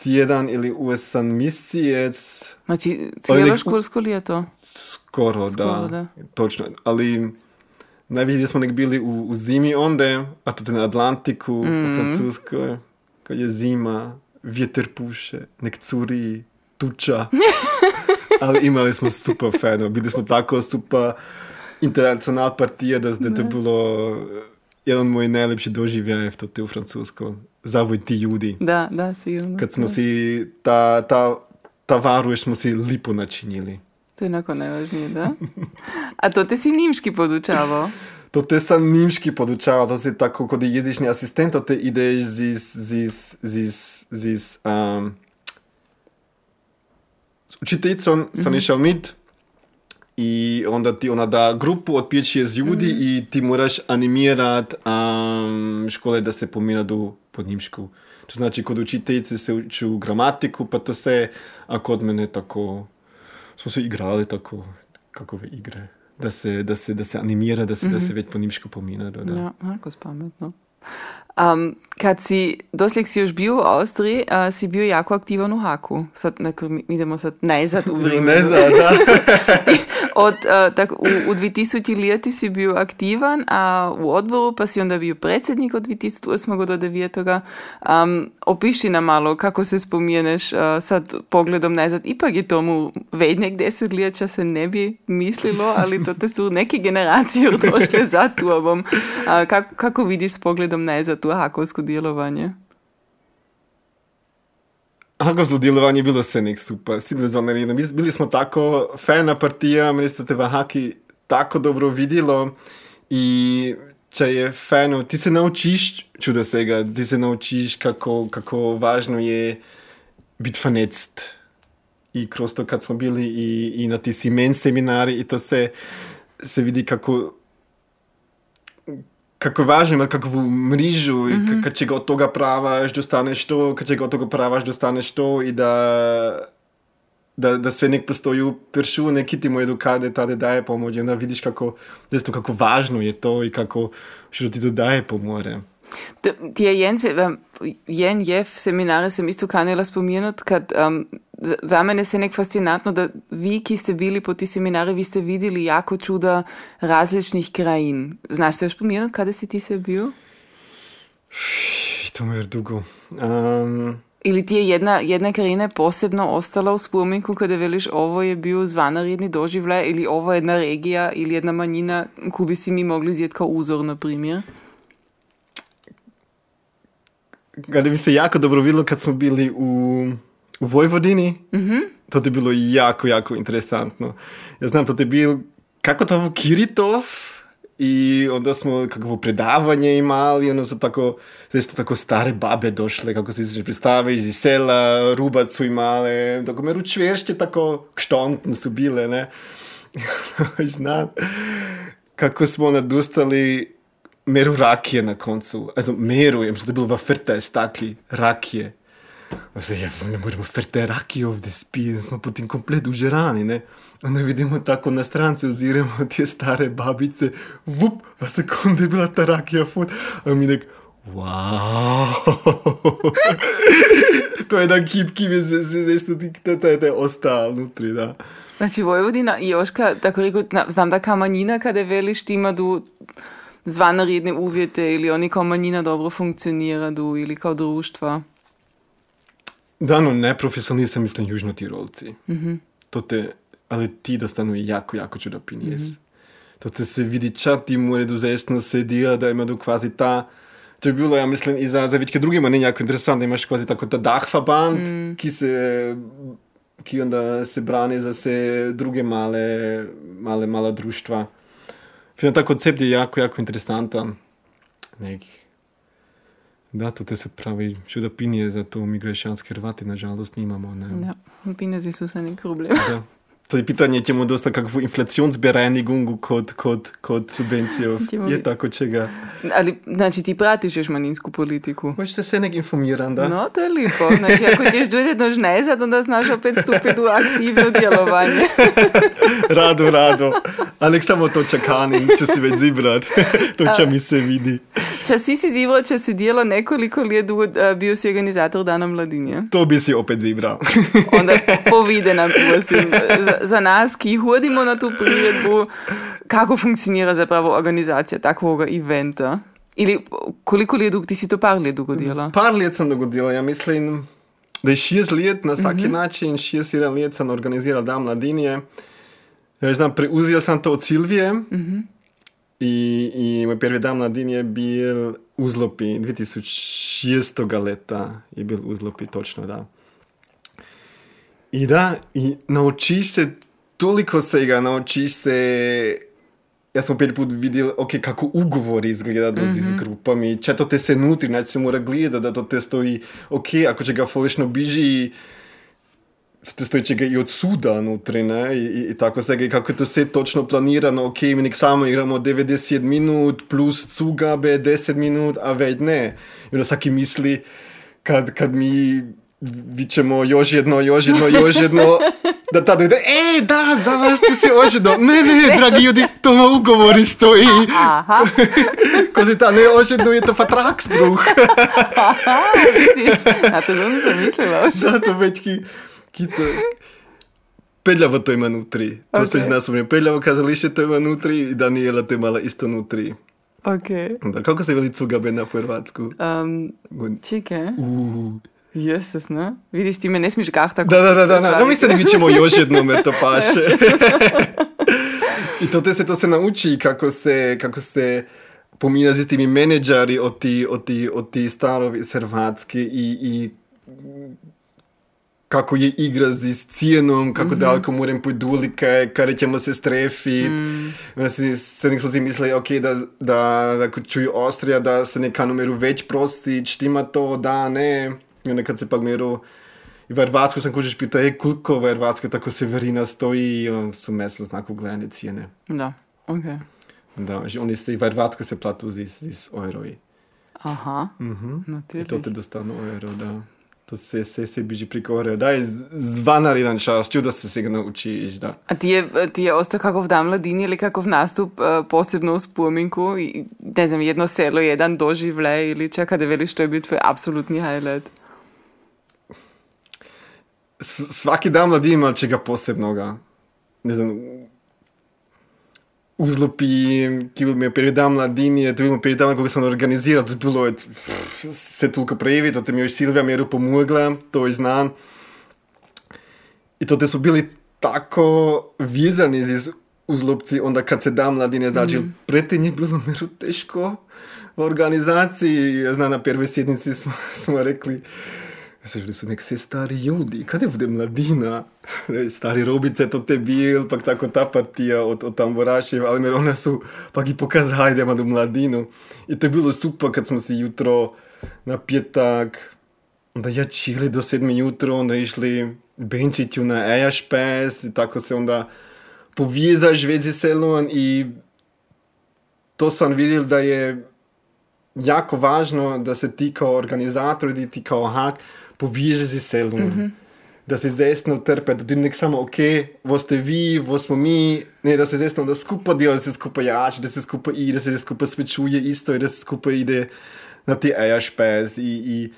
S3: sjedan ili osam mjesec.
S2: Znači, cijelo školsko ljeto?
S3: Skoro,
S2: Skoro,
S3: da.
S2: da.
S3: Točno. Ali najvidje smo nek bili u, u zimi onde, a to na Atlantiku, u Francuskoj, kad je zima, vjeter puše, nek curi, tuča. (laughs) Ali imali smo super feno. Bili smo tako super internacional partija, da, da to je bilo jedan moj najlepši doživljaj to te u Francusko. Zavoj ti ljudi.
S2: Da, da, sigurno.
S3: Kad smo si ta, ta, ta varuješ smo si lipo načinili.
S2: To je onako najvažnije, da? A to te si nimški podučavao?
S3: To te sam nimški podučava, to si tako kod je jezični asistent, to te ideš zis, zis, zis, zis, um, s učiteljicom sam išao mit i onda ti ona da grupu od 5-6 ljudi i ti moraš animirat um, škole da se pomiradu pod njimšku. To znači kod učiteljice se uču gramatiku, pa to se, a kod mene tako, smo se igrali tako, kakove igre. Da se, da se, da se animira, da se, da se već po njimšku pomina. Da.
S2: Ja, jako spametno. Um, kad si, doslej si još bio u Austriji, uh, si bio jako aktivan u Haku. Sad, neko, mi idemo sad najzad u vrijeme.
S3: Ne znam, (laughs) da. (laughs)
S2: Od, uh, tak, u, u 2000 leti si bio aktivan, a u odboru pa si onda bio predsjednik od 2008. do 9. Um, opiši nam malo kako se spominješ uh, sad pogledom najzad. Ipak je tomu vednjeg desetljeća se ne bi mislilo, ali to te su neke generacije (laughs) došle za tobom. Uh, kako, kako vidiš s pogledom najzad tu hakovsko djelovanje?
S3: Hakovsko djelovanje je bilo sve nek super. Svi smo mi bili smo tako fajna partija, meni se te v haki tako dobro vidilo i če je fajno, ti se naučiš čuda svega, ti se naučiš kako, kako važno je biti fanect. I kroz to kad smo bili i, i na ti simen seminari i to se, se vidi kako kako važno imati kakvu mrižu i mm kad čega od toga pravaš, dostaneš to, kad čega od toga pravaš, dostaneš to i da da, da sve nek postoji pršu, neki ti mu edukade tada daje pomoć i onda vidiš kako, zaista kako važno je to i kako što ti to daje pomore.
S2: T- Ti je jen, je seminare sem isto kanila spomenut, kad um, za mene se nek fascinantno, da vi, ki ste bili po ti seminari, vi ste videli jako čuda različnih krajin. Znaš se još spomenut, kada si ti se bil?
S3: To mu je dugo. Um,
S2: Ili ti je jedna, jedna krajina posebno ostala u spominku kada veliš ovo je bio zvanaredni doživljaj ili ovo je jedna regija ili jedna manjina koju bi si mi mogli zjet kao uzor, na primjer?
S3: Kada mi se jako dobro vidjelo kad smo bili u, u Vojvodini, to je bilo jako, jako interesantno. Ja znam, to je bil kako to Kiritov i onda smo kakvo predavanje imali, ono su tako, zaista tako stare babe došle, kako se se predstaviš, iz sela, rubac su imale, tako meru čvješće tako kštontne su bile, ne. (laughs) znam kako smo nadustali meru rakije na koncu. Also, meru, ja mislim, da je bilo v frte stakli rakije. Zdaj, ja, ne moremo frte rakije ovdje spiti, smo potem komplet užerani, ne. Onda vidimo tako na strance, oziramo te stare babice, vup, v sekunde je bila ta rakija fut, a mi nek, wow. (laughs) to je jedan kip, ki mi se zdaj ostal nutri, da.
S2: Znači Vojvodina i Joška, tako rekao, na- znam da kao manjina kada veliš ti ima du zvanaredne uvjete ili oni kao manjina dobro funkcionira du ili kao društva.
S3: Da, no neprofesionalni sam mislim južnotirolci. To te, ali ti dostanu jako, jako čudo pinjes. To te se vidi čat, ti more dozesno sedija, da ima do kvazi ta, to je bilo, ja mislim, i za, za vičke druge manjine jako interesantno, da imaš kvazi tako ta Dachfa band, ki se, ki onda se brani za se druge male, male, mala društva. Film, ta koncept je jako, jako interesantan. Nek, da, to te se pravi čuda pinje, zato mi grešćanski Hrvati nažalost nimamo. Ne?
S2: Ja, pinezi su se nek problem.
S3: Da. To je pitanje, ćemo dosta kakvu inflationsbereinigungu kod, kod, kod subvencijov.
S2: Ćemo
S3: Je
S2: vi-
S3: tako čega.
S2: Ali, znači ti pratiš još manjinsku politiku?
S3: Možeš se se nek informiran, da?
S2: No, to je lipo. Znači, ako ćeš dojedno žnezat, onda znaš opet stupiti u aktivno djelovanje. (laughs)
S3: Rado, rado. A nek samo to čakanim, če si već zibrat. (laughs) to će mi se vidi.
S2: Če si si zivo, če si delo nekoliko let eh, bio si organizator Dana mladinje.
S3: To bi si opet zibral.
S2: Onda povide nam, prosim, (laughs) za, nas, ki hodimo na tu priredbu, kako funkcionira zapravo organizacija takvoga eventa. Ili koliko let, ti si to par let dolgo dela?
S3: Par let sem dogodila, ja mislim, da je šest let na vsak način, šest, sedem let sem organiziral dan mladinje. Ja, znam, preuzela sem to od Silvije. I, I moj prvi dan mladinje je bil v Zlopi, 2006. leta je bil v Zlopi, točno da. I da, i naučiš se toliko svega, naučiš se Ja sam prvi put vidjel, ok, kako ugovor izgleda dozi s grupami, če to te se nutri, znači se mora gledati, da to te stoji, ok, ako će ga folično biži, to te stoji će ga i od suda nutri, ne, i, i, i tako svega, i kako je to sve točno planirano, ok, mi nek samo igramo 90 minut, plus cugabe 10 minut, a već ne. I onda svaki misli, kad, kad mi vičemo još jedno, još jedno, još jedno, da tada ide, e, da, za vas tu se oženo. Ne, ne, dragi ljudi, to na ugovori stoji.
S2: Aha, (laughs)
S3: Ko si ta ne oženo, je to pa trakspruh.
S2: vidiš, na to nisam mislila. još.
S3: Zato već ki, ki to... Peljavo to ima nutri. To se
S2: Ok.
S3: zna sumnje. Peljavo kazalište to ima nutri i Daniela to imala isto nutri.
S2: Ok.
S3: Da, kako se veli cugabe na Hrvatsku?
S2: Um, čekaj,
S3: Uh.
S2: Jeses, ne? Vidiš, ti me ne smiješ kah tako
S3: Da, da, da, da, da. No mislim, mi ćemo još jednom, jer to paše. (laughs) I to te se, to se nauči kako se, kako se pomina s tými menedžari od ti, od ti, od ti starov iz Hrvatske i, i kako je igra s cijenom, kako mm-hmm. daleko moram pojť dulike, kada ćemo se strefi. Mm. Znači, se nek smo si mislili, ok, da, da, da čuju Austrija, da se neka numeru već prosti, štima to, da, ne. I onda kad se pak meru i v Hrvatsku sam kužiš pita, e, koliko v Hrvatskoj tako severina stoji, i su mesno znako gledane cijene.
S2: Da, ok.
S3: Da, že oni se i v Hrvatskoj se platu z, z euroji.
S2: Aha,
S3: Mhm. I to
S2: natürlich.
S3: te dostanu euro, da. To se, se, se biži priko euro. Daj, z- zvanar jedan čas, čuda se se ga naučiš, da.
S2: A ti je, ti je ostao kakov dan mladini ili kakov nastup uh, posebno u spominku? I, ne znam, jedno selo, jedan doživljaj ili čeka da veliš što je bio tvoj apsolutni highlight?
S3: Svaki dan mladi ima čega posebnoga. Ne znam, uzlopi, ki bil mi prvi dan mladini, to bil prvi dan, ko sam organiziral, to je bilo je, pff, se toliko prejevi, to te mi Silvija Meru pomogla, to je znam. I to te su bili tako vezani z uzlopci, onda kad se dan mladine začel, mm. predtem je bilo Meru teško v organizaciji, znam, na prvoj sjednici smo, smo rekli, Sešli su nek se stari ljudi, kada bude mladina? (laughs) Stari robice to te bil, pak tako ta partija od, od tamborašev, ali mir one su pak i pokazali da ima do mladinu. I to je bilo super kad smo se jutro na pjetak, onda ja čili do sedmi jutro, onda išli benčiću na Ejašpes i tako se onda povijezaš vezi selom i to sam vidjel da je jako važno da se ti kao organizator i ti kao hak poveže z selom. Mm-hmm. Da se zesno trpe, da nek samo, ok, ste vi, smo mi, ne, da se zesno, da skupaj dela, da se skupaj jače, da se skupaj ide, da se skupaj svečuje isto i da se skupaj ide na i, i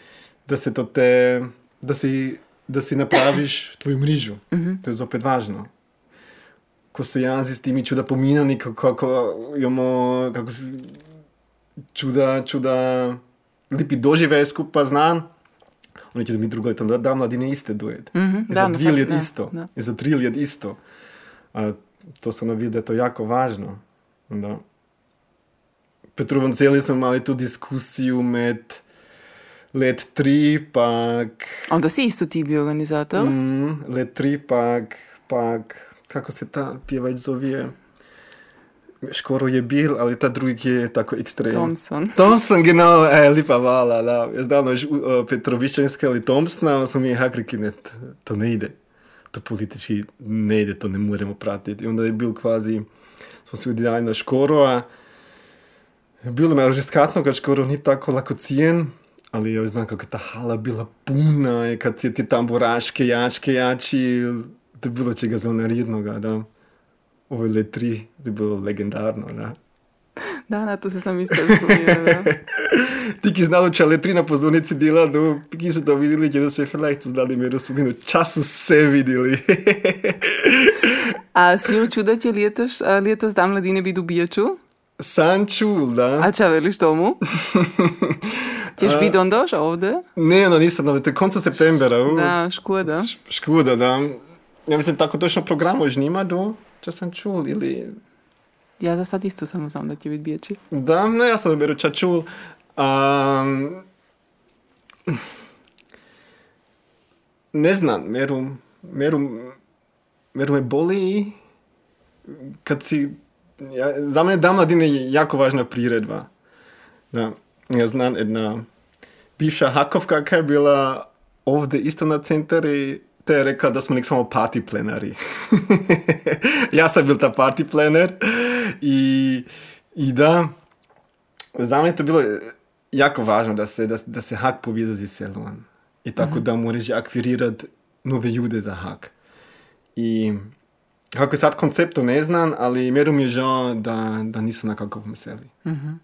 S3: da se to te, da si, da si napraviš (coughs) tvoju mrižu. Mm-hmm. To je zopet važno. Ko se jazi s timi čuda pominani, kako, kako imamo, kako se, čuda, čuda lipi dožive skupa znan. Они ќе ми другата да дам
S2: на
S3: не
S2: исте
S3: дует.
S2: Mm
S3: -hmm,
S2: и
S3: да,
S2: за
S3: 2000
S2: да,
S3: исто. Да. И за 3000 исто. А, тоа се нави дека тоа јако важно. Да. Петруван цели сме мали ту дискусију мед лет 3 пак...
S2: Онда си исто ти би организатор?
S3: Mm, лет 3 пак, пак, како се та пјевач зовие? Škoro je bil, ali ta drugi je tako ekstrem.
S2: Thompson.
S3: Thompson, genau, e, lipa vala, da. Jaz davno uh, Petroviščanske ali Thompsona, smo mi hak rekli, ne, to ne ide. to politički ne ide, to ne moremo pratiti. I onda je bil kvazi, smo se udjeli na škoro, bilo me raziskatno, kad škoro ni tako lako cijen, ali ja znam kako je ta hala bila puna kad si ti tamburaške, jačke, jači, to je bilo čega za narednoga, da. Ovo je letri, to je bilo legendarno, da.
S2: Da, na to se sam isto spominjala.
S3: Ti, ki znali, če letri na pozornici dela, do, ki so to videli, da se je vielleicht znali mi razpominu, času se videli.
S2: A si učil, da će letos, a, letos dan mladine biti v Bijaču?
S3: Sam čul, da.
S2: A če veliš tomu? Ćeš biti onda že ovdje?
S3: Ne, no nisam, ali to je konca septembra. u.
S2: Da, škoda.
S3: Š- Škoda, da. Ja mislim, tako točno programo už nima, do, če sam čul, ili...
S2: Ja za sad isto samo znam da će biti Bijači.
S3: Da, no ja sam beru ča čul. Um, ne znam, meru, meru, meru me boli kad si, ja, za mene Dan mladine je jako važna priredba. Da, ja znam jedna bivša hakovka koja je bila ovdje isto na centari, te je rekla da smo nek samo party plenari. (laughs) ja sam bil ta party plener i, i da, za mene je to bilo jako važno da se, da, da se hak povezuje z selom. I tako da moraš akvirirati nove ljude za hak. I kako je sad konceptu ne znam, ali mjeru mi je žao da, da nisu na kakvom seli.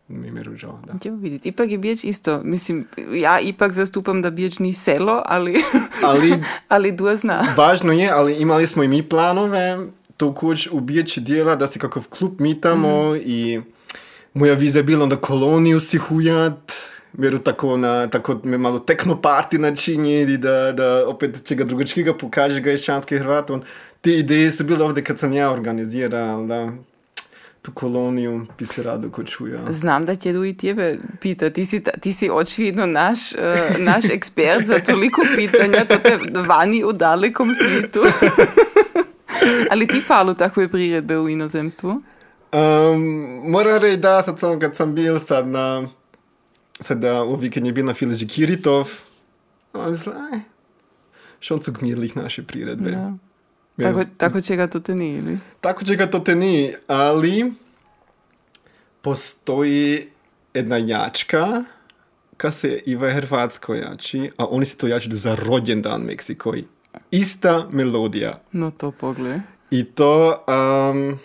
S3: Mi je mjeru žao, da.
S2: Ćemo vidjeti. Ipak je Bijač isto. Mislim, ja ipak zastupam da Bijač ni selo, ali,
S3: Ali (laughs)
S2: ali du zna.
S3: važno je, ali imali smo i mi planove, to kuć u Bijeći dijela da se kakav klub mitamo i moja vizija je bila onda koloniju si hujat, mjeru tako, na, tako malo tekno party načiniti i da, da opet čega drugačkega pokaže ga išćanski Hrvat. On, te ideje su bile ovdje kad sam ja organizirao, da tu koloniju bi se rado ko čuja.
S2: Znam da će du i tebe pita. Ti si, ti si očvidno naš, eh, naš (laughs) ekspert za toliko pitanja, to te vani u dalekom svitu. (laughs) Ali ti falu takve priredbe u inozemstvu?
S3: Um, moram reći da, sad sam, kad sam bil sad na, sad da u vikend je bil na Fileži Kiritov, a mislim, aj, su gmirlih naše priredbe.
S2: Ja.
S3: Ja.
S2: Tako, tako to te ni, ili?
S3: Tako čega to te ni, ali postoji jedna jačka, ka se i v Hrvatsko jači, a oni se to jači za rođendan Meksikoj. Ista melodija.
S2: No to pogled.
S3: I to, um,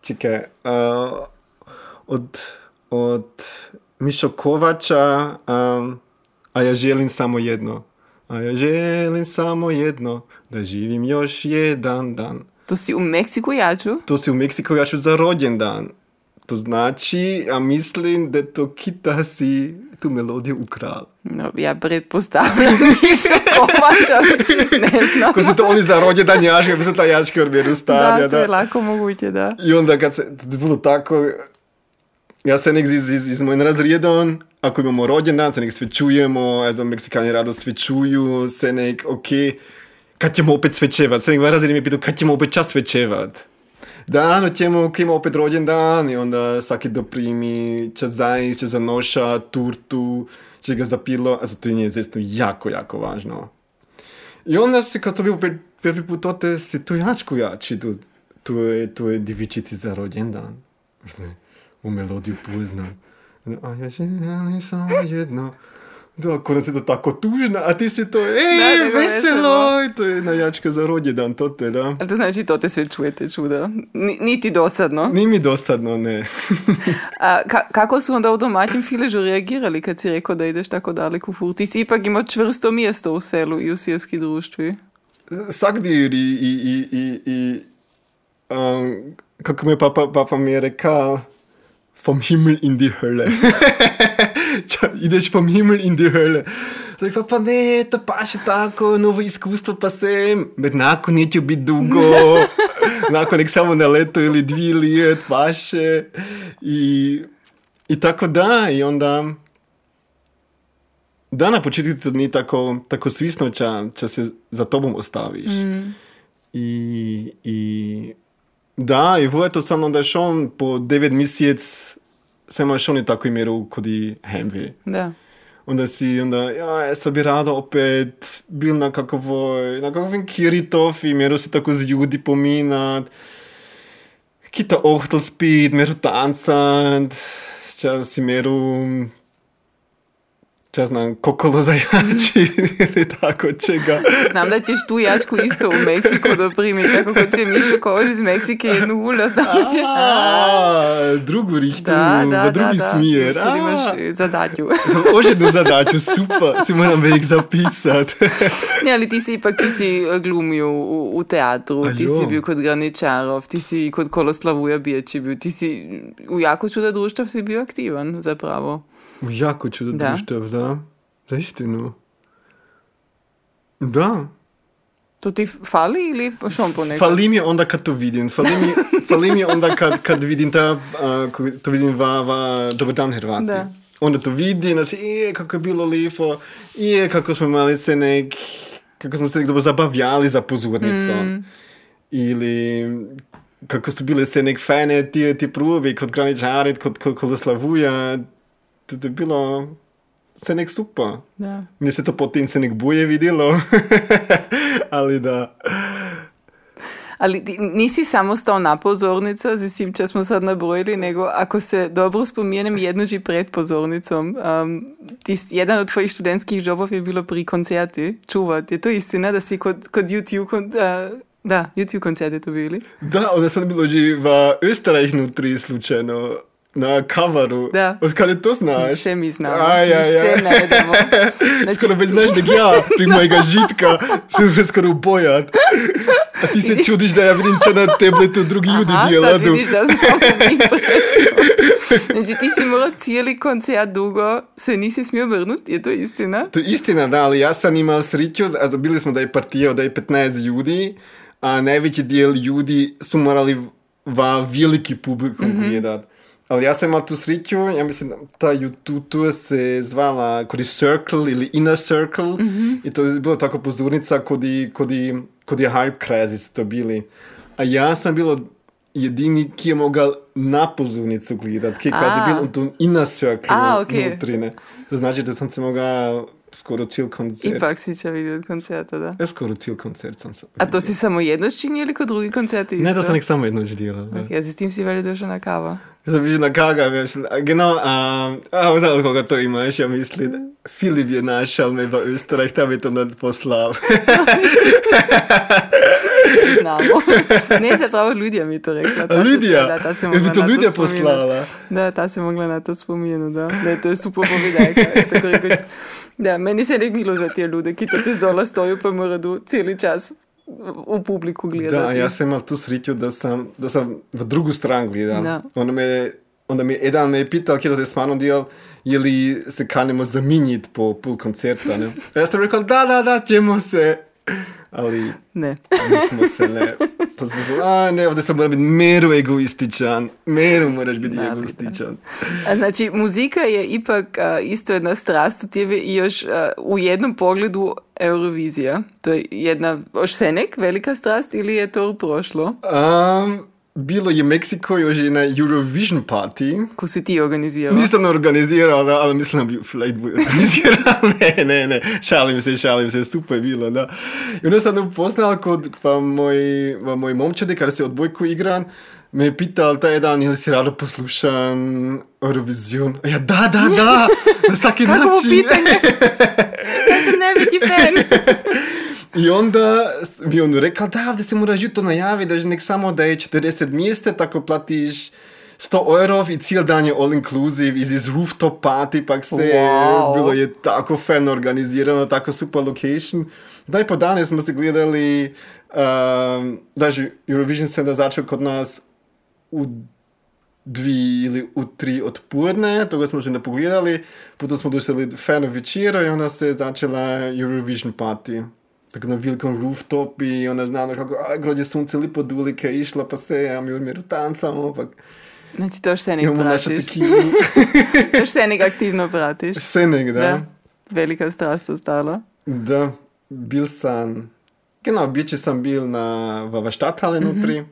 S3: čekaj, uh, od, od Mišo Kovača, um, a ja želim samo jedno. A ja želim samo jedno, da živim još jedan dan.
S2: To si u Meksiku jaču?
S3: To si u Meksiku jaču za rođendan. To znači, a mislim da to kita si tu melodiju ukral.
S2: No, ja pretpostavljam (laughs) Mišo Kovač, ali ne znam.
S3: Ko se to oni za rođendan jaši, bi se ta jačka odmjeru stavlja.
S2: Da, to je lako moguće, da.
S3: I onda kad se, bilo tako, ja se nek iz, iz, iz mojim razredom, ako imamo rođendan, se nek svečujemo, ja znam, Meksikani rado svečuju, se nek, ok, kad ćemo opet svečevat, se nek moj razred mi je pitao, kad ćemo opet čas svečevat. Da, no ćemo, ok, ima opet rođendan i onda svaki doprimi čas zajist, čas zanoša, turtu, će ga zapilo, a to je nje zesno jako, jako važno. I onda se, kad sam bio prvi, prvi put ote, se tu jačku jači, tu, tu je, tu je divičici za rođendan. Možda u melodiju poznam. A ja želim samo jedno. Da, ko nas je to tako tužno, a ti si to, ej,
S2: Da, nego
S3: veselo, i to je jedna jačka za rođendan, to te, da.
S2: Ali to znači to te sve čujete čuda. Ni- Niti dosadno.
S3: Ni mi dosadno, ne. (laughs)
S2: A ka- kako su onda u domaćem filežu reagirali kad si rekao da ideš tako daleko fur? Ti si ipak imao čvrsto mjesto u selu i u sjevski društvi.
S3: Sagdir i, i, i, i, i um, kako mi je papa, papa mi je rekao, vom Himmel in die Hölle. (laughs) Ča, ideš vom Himmel in die Hölle. Zdaj pa, pa ne, to pa še tako, novo iskustvo pa sem, med nakon neće biti dugo, (laughs) nakon nek samo na leto ili dvije let, pa še. I, I tako da, i onda, da na početku to ni tako, tako svisno, če, če se za tobom ostaviš. I, i i vole to sam onda šon po devet mjesec, sem šon je tako imel kod i hemve.
S2: Da.
S3: onda si, onda, ja, jaz bi rado opet bil na kakvoj, na kakvim kiritov i meru se tako z ljudi pominat. Kita ohtl spit, meru tancat, čas si čas znam kokolo zajači ili (laughs) tako čega.
S2: Znam da ćeš tu jačku isto u Meksiku doprimiti, tako kod se Mišo Kož iz Meksike jednu ulja, znam da ti...
S3: A, drugu richtu,
S2: Da, da,
S3: v drugi
S2: da, da.
S3: smjer.
S2: Sad imaš
S3: A,
S2: eh, zadatju. (laughs)
S3: Ožednu zadaću, super, si moram vek zapisat. (laughs)
S2: Ne, ali ti si ipak, ti si eh, glumio u, u teatru,
S3: A
S2: ti si bil kod Graničarov, ti si kod Koloslavuja Biječi bil, ti si u jako čuda društva si bio aktivan zapravo.
S3: Jako čudo
S2: Da.
S3: društev, da. Za istinu. Da.
S2: To ti fali ili šom ponekad?
S3: Fali mi onda kad to vidim. Fali mi, (laughs) fali mi onda kad, kad vidim ta, uh, ko to vidim va, va Dobar dan Hrvati.
S2: Da.
S3: Onda to vidim, da si, je, kako je bilo lijepo, je, kako smo imali se nek, kako smo se nek dobro zabavljali za pozornicom. Ili kako su bile se nek fajne ti, ti probe kod graničari, kod, kod, kod Slavuja. To, je bilo se nek super.
S2: Da.
S3: Meni se to potem se nek boje videlo, (laughs) ali da.
S2: Ali ti nisi samo stao na pozornico, z tim, če smo sad nabrojili, nego ako se dobro spominjem, jedno že pred pozornicom, um, ti, s- jedan od tvojih študentskih jobov je bilo pri koncerti čuvati. Je to istina, da si kod, kod YouTube, kon, uh, da, YouTube koncerte to bili?
S3: Da, onda sam bilo že v Österreich nutri slučajno. Na coveru.
S2: Da.
S3: Od kada to znaš?
S2: Vse mi znamo.
S3: Aj, aj,
S2: Mi
S3: aj.
S2: se najdemo. (laughs) Znači,
S3: Skoro već znaš da ja pri (laughs) mojega žitka se že skoro bojat. A ti se čudiš da ja vidim če na tabletu drugi ljudi
S2: Aha, sad
S3: djeladu.
S2: vidiš da znamo mi. Znači ti si morao cijeli koncert dugo, se nisi smio vrnuti, je to istina?
S3: To je istina, da, ali ja sam imao sreću, also bili smo da je partija je 15 ljudi, a najveći dijel ljudi su morali va veliki publikum mm -hmm. gledat. Ali ja sam imao tu sreću, ja mislim, ta YouTube se zvala kod Circle ili Inner Circle mm -hmm. i to je bilo tako pozornica kod je, kod je, kod je Hype su to bili. A ja sam bilo jedini ki je mogao na pozornicu gledat, ki je kvazi
S2: A.
S3: bil u tom Inner Circle
S2: A, okej.
S3: nutri, ne. To znači da sam se mogao skoro cijel koncert.
S2: Ipak si će vidjeti koncerta, da.
S3: Ja, skoro cijel koncert sam se.
S2: A to si samo jedno činio ili kod drugih koncerti isto?
S3: Ne, da sam nek samo jedno delal. Da.
S2: Ja, s tim si valjda došao na kava.
S3: Jaz sem bil na kaga, a, genau, um, a, znam, od koga to imaš, ja mislim. Filip je našel me v Österreich, tam je to nad poslal. (laughs)
S2: Znamo. ne, zapravo Lidija mi je to rekla. Ta se-
S3: Lidija,
S2: Da, ta se mogla
S3: bi to Lidija poslala.
S2: Da, ta se mogla na to spominjati, da. Ne, to je super je rekoč. Da, meni se ne milo za te ljude, ki to ti zdola stoju pa moraju cijeli čas u publiku gledati.
S3: Da, jaz sem imel tu srečo, da sem, da sem v drugo stran gledal.
S2: Da.
S3: Onda me, onda me eden me je pital, kje to je s mano delal, je li se kanemo zamenjati po pol koncerta. Ne? A Jaz sem rekel, da, da, da, ćemo se. Ali
S2: Ne.
S3: nismo se, ne. To smo se, a ne, ovdje sam mora biti meru egoističan. Meru moraš biti
S2: Da,
S3: egoističan.
S2: A Znači, muzika je ipak a, isto jedna strast u tebi i još a, u jednom pogledu Eurovizija. To je jedna, ošsenek, velika strast ili je to prošlo?
S3: Um, bilo je Meksiko još i na Eurovision party.
S2: Ko si ti organizirao?
S3: Nisam organizirao, da, ali mislim da bi vielleicht bi organizirao. (laughs) ne, ne, ne, šalim se, šalim se, super je bilo, da. I onda sam upoznal kod pa moj, pa moj momčade, kada se odbojku igran, me je pital taj dan, ili si rado poslušan Eurovision. Ja, da, da, da, (laughs) na
S2: Kako
S3: način.
S2: pitanje? (laughs) ja sam najveći fan.
S3: I onda bi on rekao, da, ovdje se moraš jutro najaviti, da nek samo da je 40 mjesta, tako platiš 100 euro i cijel dan je all inclusive, iz iz rooftop party, pak se,
S2: Wow.
S3: bilo je tako fan organizirano, tako super location. Da i po dane smo se gledali, um, daže Eurovision se da začel kod nas u dvi ili u tri odpodne, toga smo se ne pogledali, potom smo došli fanov večera i onda se začela Eurovision party. Tako na velikom rooftop i onda znamo kako, a, grođe sunce lipo dulike išla, pa se, a mi u miru tancamo, pa
S2: Znači, to šsenik
S3: imamo naša
S2: pratiš.
S3: tekilu. (laughs)
S2: To šsenik aktivno pratiš.
S3: Senek, da.
S2: Da.
S3: da.
S2: Velika strast ostala.
S3: Da, bil sam, genau, biće sam bil na v, v Stadthalle nutri,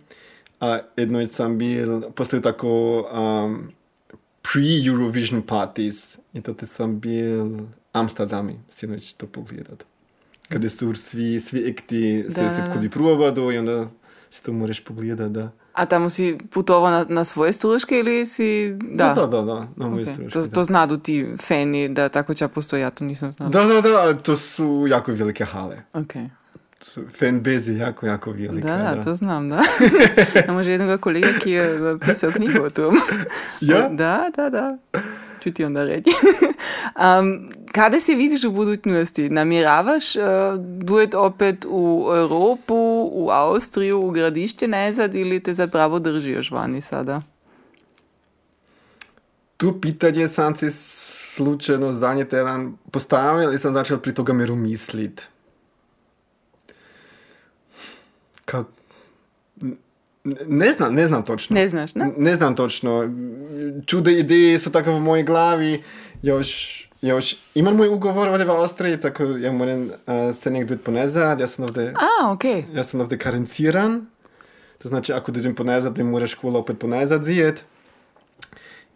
S3: a jednoj sam bil, postoji tako um, pre-Eurovision parties. I to te sam bil Amsterdami, sinoć to pogledat. Kada su svi, svi ekti se,
S2: Da,
S3: se
S2: da.
S3: kudi probado i onda si to moraš pogledat, da.
S2: A tamo si putovao na, na svoje stroške ili si...
S3: Da, da, da, da na moje
S2: Ok.
S3: stroške,
S2: To,
S3: da.
S2: to znadu ti fani da tako će postoji, ja to nisam znala.
S3: Da, da, da, to su jako velike hale.
S2: Ok.
S3: Fan base je jako, jako velika.
S2: Da, da, to znam, da. (laughs) Imamo že jednoga kolega, ki je pisal knjigo o tom.
S3: Ja?
S2: Da, da, da. Ću ti onda reći. um, (laughs) kada se vidiš u budućnosti? Namjeravaš uh, duet opet u Europu, u Austriju, u gradišće nazad ili te zapravo drži još vani sada?
S3: Tu pitanje sam si slučajno zadnji teden postavil in sem začel pri toga miru misliti. Ne znam, ne znam točno.
S2: Ne znaš, ne?
S3: Ne znam točno. Čude ideje su tako v moji glavi. Još, još imam moj ugovor ovdje v Austriji, tako ja moram uh, se negdje ponezad. Ja sam ovdje,
S2: A, ok.
S3: ja sam ovdje karenciran. To znači, ako idem ponezad, ne moraš škola opet ponezad zijet.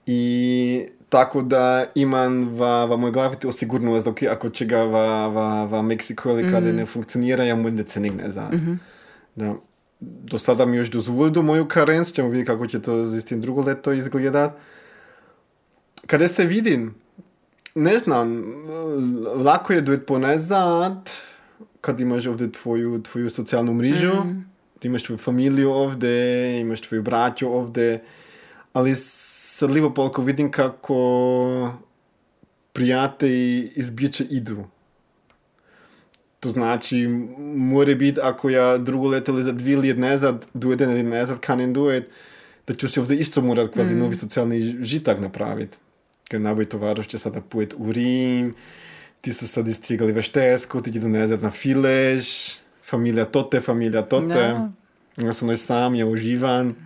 S3: I tako da imam v, v moj glavi to sigurnost, da okay, ako čega v, v, v Meksiku ali kada ne funkcionira, ja moram da se nekde nazad. Da. Do sada mi još dozvolil moju karenc, ćemo vidjeti kako će to z istim drugo leto izgledat. Kada se vidim, ne znam, lako je dojet ponezad, kad imaš ovdje tvoju, tvoju socijalnu mrežu, ti imaš tvoju familiju ovdje, imaš tvoju braću ovdje, ali sad lijepo polko vidim kako prijatelji iz idu. то значи, море бит ако ја друго летеле за двајдене или не за канен дует, да ќе се овде исто морат квази mm. нови социјални житак направит. Кај набој товарот ќе сада поет у Рим, ти се сади стигали во Штеско, ти ги донезат на Филеш, фамилија тоте, фамилија тоте.
S2: Да.
S3: Јас сам сам, ја уживан.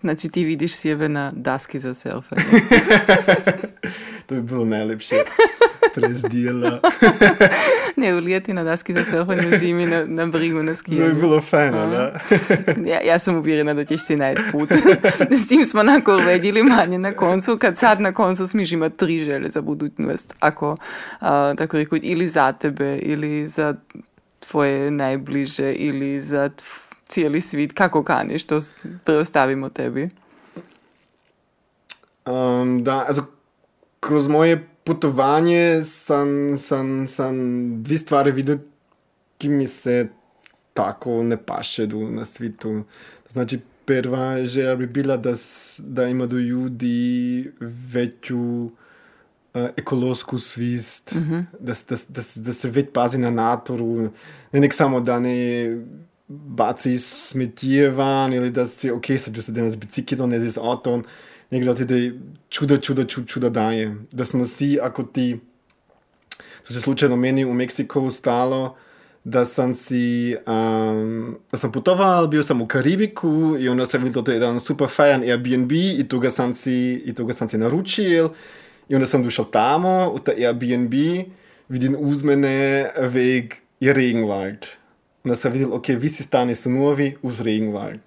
S3: Значи
S2: ти видиш себе на даски за селфи. (laughs) Тоа
S3: би било најлепше. (laughs) През дијела. (laughs) (laughs)
S2: ne, u ljeti na daski za surfanje, u zimi na, na brigu na
S3: To bi
S2: skijanju.
S3: bilo fajno, da. (laughs)
S2: Ja, ja sam uvjerena da ćeš si najti put. (laughs) S tim smo nakon vedjeli manje na koncu, kad sad na koncu smiš imati tri želje za budućnost. Ako, a, tako reći, ili za tebe, ili za tvoje najbliže, ili za cijeli svit. Kako kaniš, to preostavimo tebi.
S3: Um, da, kroz moje putovanje sam, sam, sam dvi stvari videl, ki mi se tako ne pašedu na svitu. Znači, prva želja bi bila, da, da imaju ljudi veću uh, ekološku svist, da, s- da, s- da, s- da se več pazi na naturu, ne nek samo da ne baci smetije van ili da si, ok, sad ću se danas bicikli donesi z avtom, nego da ti da čuda, čuda, čuda, čuda daje. Da smo si, ako ti, to se slučajno meni u Meksiku stalo, da sam si, um, da sam putoval, bio sam u Karibiku i onda sam vidio to je jedan super fajan Airbnb i toga sam si, i toga sam si naručil i onda sam došel tamo u ta Airbnb, vidim uz mene weg je Regenwald. Onda sam vidio, ok, visi stani su novi uz Regenwald.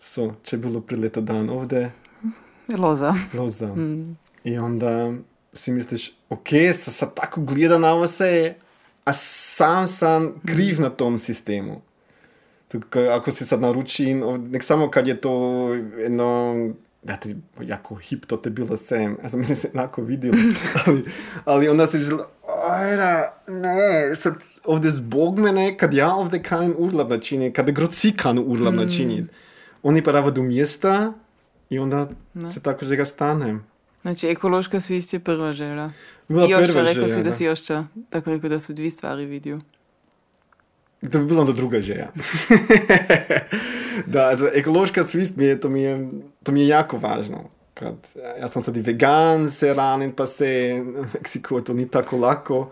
S3: So, če je bilo pri leto dan ovde,
S2: Loza.
S3: loza. I onda si misliš, ok, sa, sa tako gleda na vse, a sam sam kriv na tom sistemu. Tukaj, ako si sad naruči nek samo kad je to eno, ja to je jako hip to te bilo sem, ja sam meni se enako videl, ali, ali onda si mislila, ajde, ne, sad ovdje zbog mene, kad ja ovdje kanem urlab načiniti, kada groci kanu urlab načiniti, oni pa rava do mjesta i onda se tako že ga stane.
S2: Znači, ekološka svist je prva želja.
S3: Bila
S2: I još
S3: prva
S2: rekao si
S3: želja,
S2: da
S3: da.
S2: si još tako rekao da su dvi stvari vidio.
S3: To bi bila onda druga želja. (laughs) da, ekološka svist mi je, to mi je, to mi je jako važno. Kad, ja sam sad i vegan, se ranim pa se, u Meksiku to ni tako lako.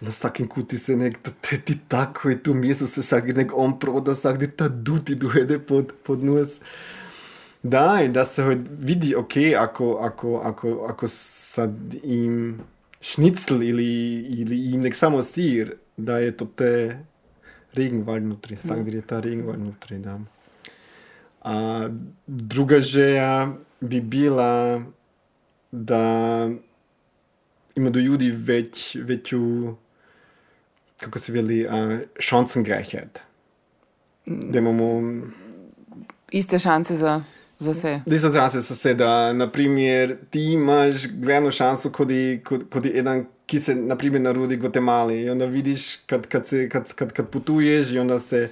S3: Na svakim kuti se nek, te ti tako i tu mjesto se sad nek on proda, sad ta duti dojede pod, pod nos. Da, i da se vidi, ok, ako, ako, ako, ako sad im šnicl ili, ili im nek samo sir, da je to te Regenwald nutri, sad je ta Regenwald nutri, da. A druga želja bi bila da imaju ljudi već, veću, kako se veli, chancengleichheit. Da imamo
S2: Iste šanse za, za vse.
S3: Zase so se, da naprimer, ti imaš gledano šanso, kot je, eden, ki se naprimer narodi v Guatemali. In onda vidiš, kad, kad, se, kad, kad, kad potuješ, in onda se,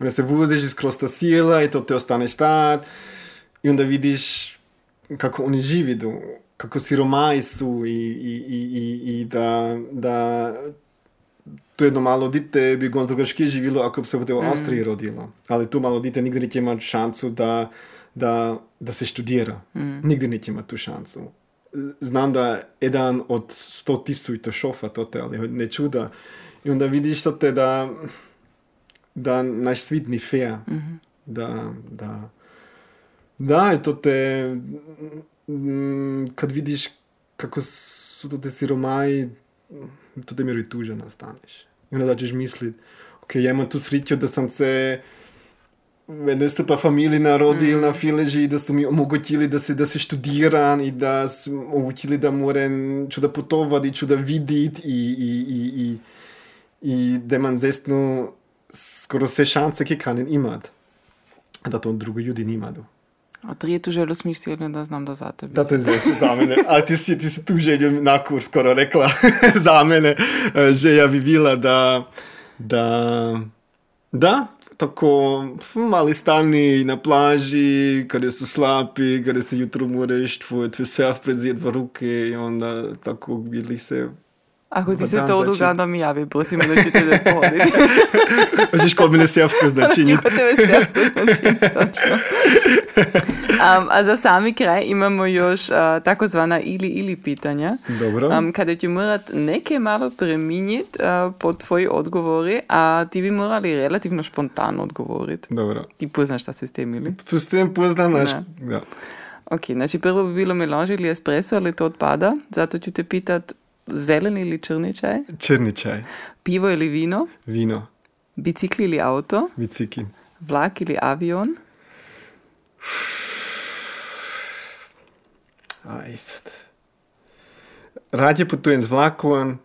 S3: in onda se voziš skozi ta sila, in to te ostane stati. In onda vidiš, kako oni živijo, kako siromaji so, in da, da to jedno malo dite bi gon drugačije živelo, ako bi se v Avstriji rodilo. Ali to malo dite nikdy neće imati šansu da, da, da se študira. Mm. Nikdy neće imati tu šansu. Znam da jedan od sto tisuća šofa to te, ali ne čuda. I onda vidiš to te da, da naš svit ni fair. Mm -hmm. Da, da, da, i to te, mm, kad vidiš kako su to te siromaji, to te mjeri tuža nastaneš. I onda začneš misliti, ok, ja imam tu sreću da sam se мене се па фамилија на родил на филежи да се ми омогутили да се да се штудиран и да се омогутили да морен чу да путоват и чу да видит и и и и и деман зесно скоро се шанси ке канен имат да тоа други
S2: јуди не имаду А три е ту желу смислено да
S3: знам да за тебе. Да, тоа е зесно за мене. А ти си, ти си ту желу на курс скоро рекла (laughs) за мене. Же ја би да... Да... Да, tako mali stani na plaži, kada su slapi, kada se jutro moraš tvoj, tvoj surf predzjet v ruke i onda tako bili se
S2: Ako ti se to događa, mi javi, prosim, da ćete da pohoditi. (laughs)
S3: Hoćeš kod mene sjavko značenje.
S2: Hoćeš kod tebe sjavko značenje, točno. Um, a za sami kraj imamo još uh, takozvana ili-ili pitanja.
S3: Dobro.
S2: Um, kada ću morat neke malo preminjit uh, po tvoji odgovori, a ti bi morali relativno spontano odgovoriti.
S3: Dobro.
S2: Ti poznaš šta su s tem ili?
S3: S tem poznam naš... Da.
S2: Ok, znači prvo bi bilo melange ili espresso, ali to odpada. Zato ću te pitat zeleni ili črni čaj?
S3: Črni čaj.
S2: Pivo ili vino?
S3: Vino.
S2: Bicikli ili auto?
S3: Bicikli.
S2: Vlak ili avion?
S3: Sad. Radije putujem z vlakom,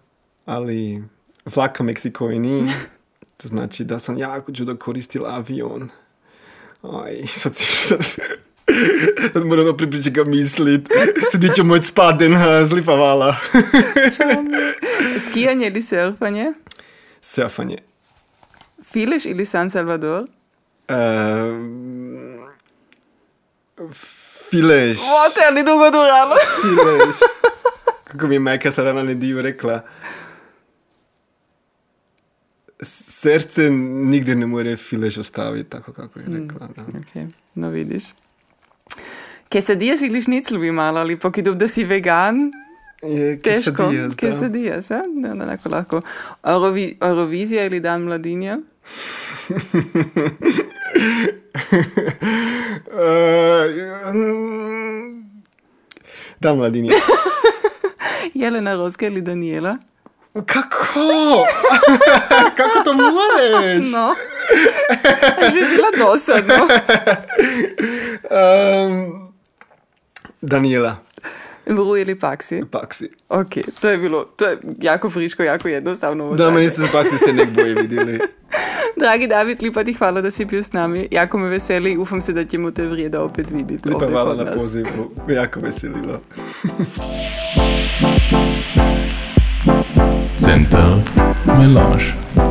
S3: ali vlaka Meksiko i ni. (laughs) To znači da sam jako čudo koristil avion. Aj, sad si... Sad, (laughs) sad moram pripričati ga mislit. Sad neću moći spaden, zlipavala.
S2: Skijanje ili surfanje?
S3: Surfanje.
S2: Fileš ili San Salvador?
S3: Um, fileš.
S2: Mote, ali dugo duralo? (laughs)
S3: Fileš. Kako je majka sada na dio rekla. Srce nigdje ne more fileš ostaviti, tako kako je rekla. Da.
S2: Ok, no vidiš. Quesadillas ili šnicl bi malo, ali pokidub da si vegan,
S3: Je
S2: Teško,
S3: quesadillas, da.
S2: quesadillas, a? Ne, onako lahko. Eurovi, Eurovizija ili Dan mladinja?
S3: Da, mladinje. (laughs)
S2: Jelena Roska ili Daniela?
S3: Kako? (laughs) Kako to moreš?
S2: No, (laughs) že bila dosadno.
S3: Um, Daniela,
S2: Vru ili Paksi?
S3: Paksi.
S2: Ok, to je bilo, to je jako friško, jako jednostavno. ovo
S3: Da, meni se Paksi se nek boje videli. (laughs)
S2: Dragi David, lipa ti hvala da si bil s nami. Jako me veseli i ufam se da ćemo te vrijeda opet vidjeti.
S3: Lepa hvala na pozivu. Me jako veselilo.
S1: Center Melange.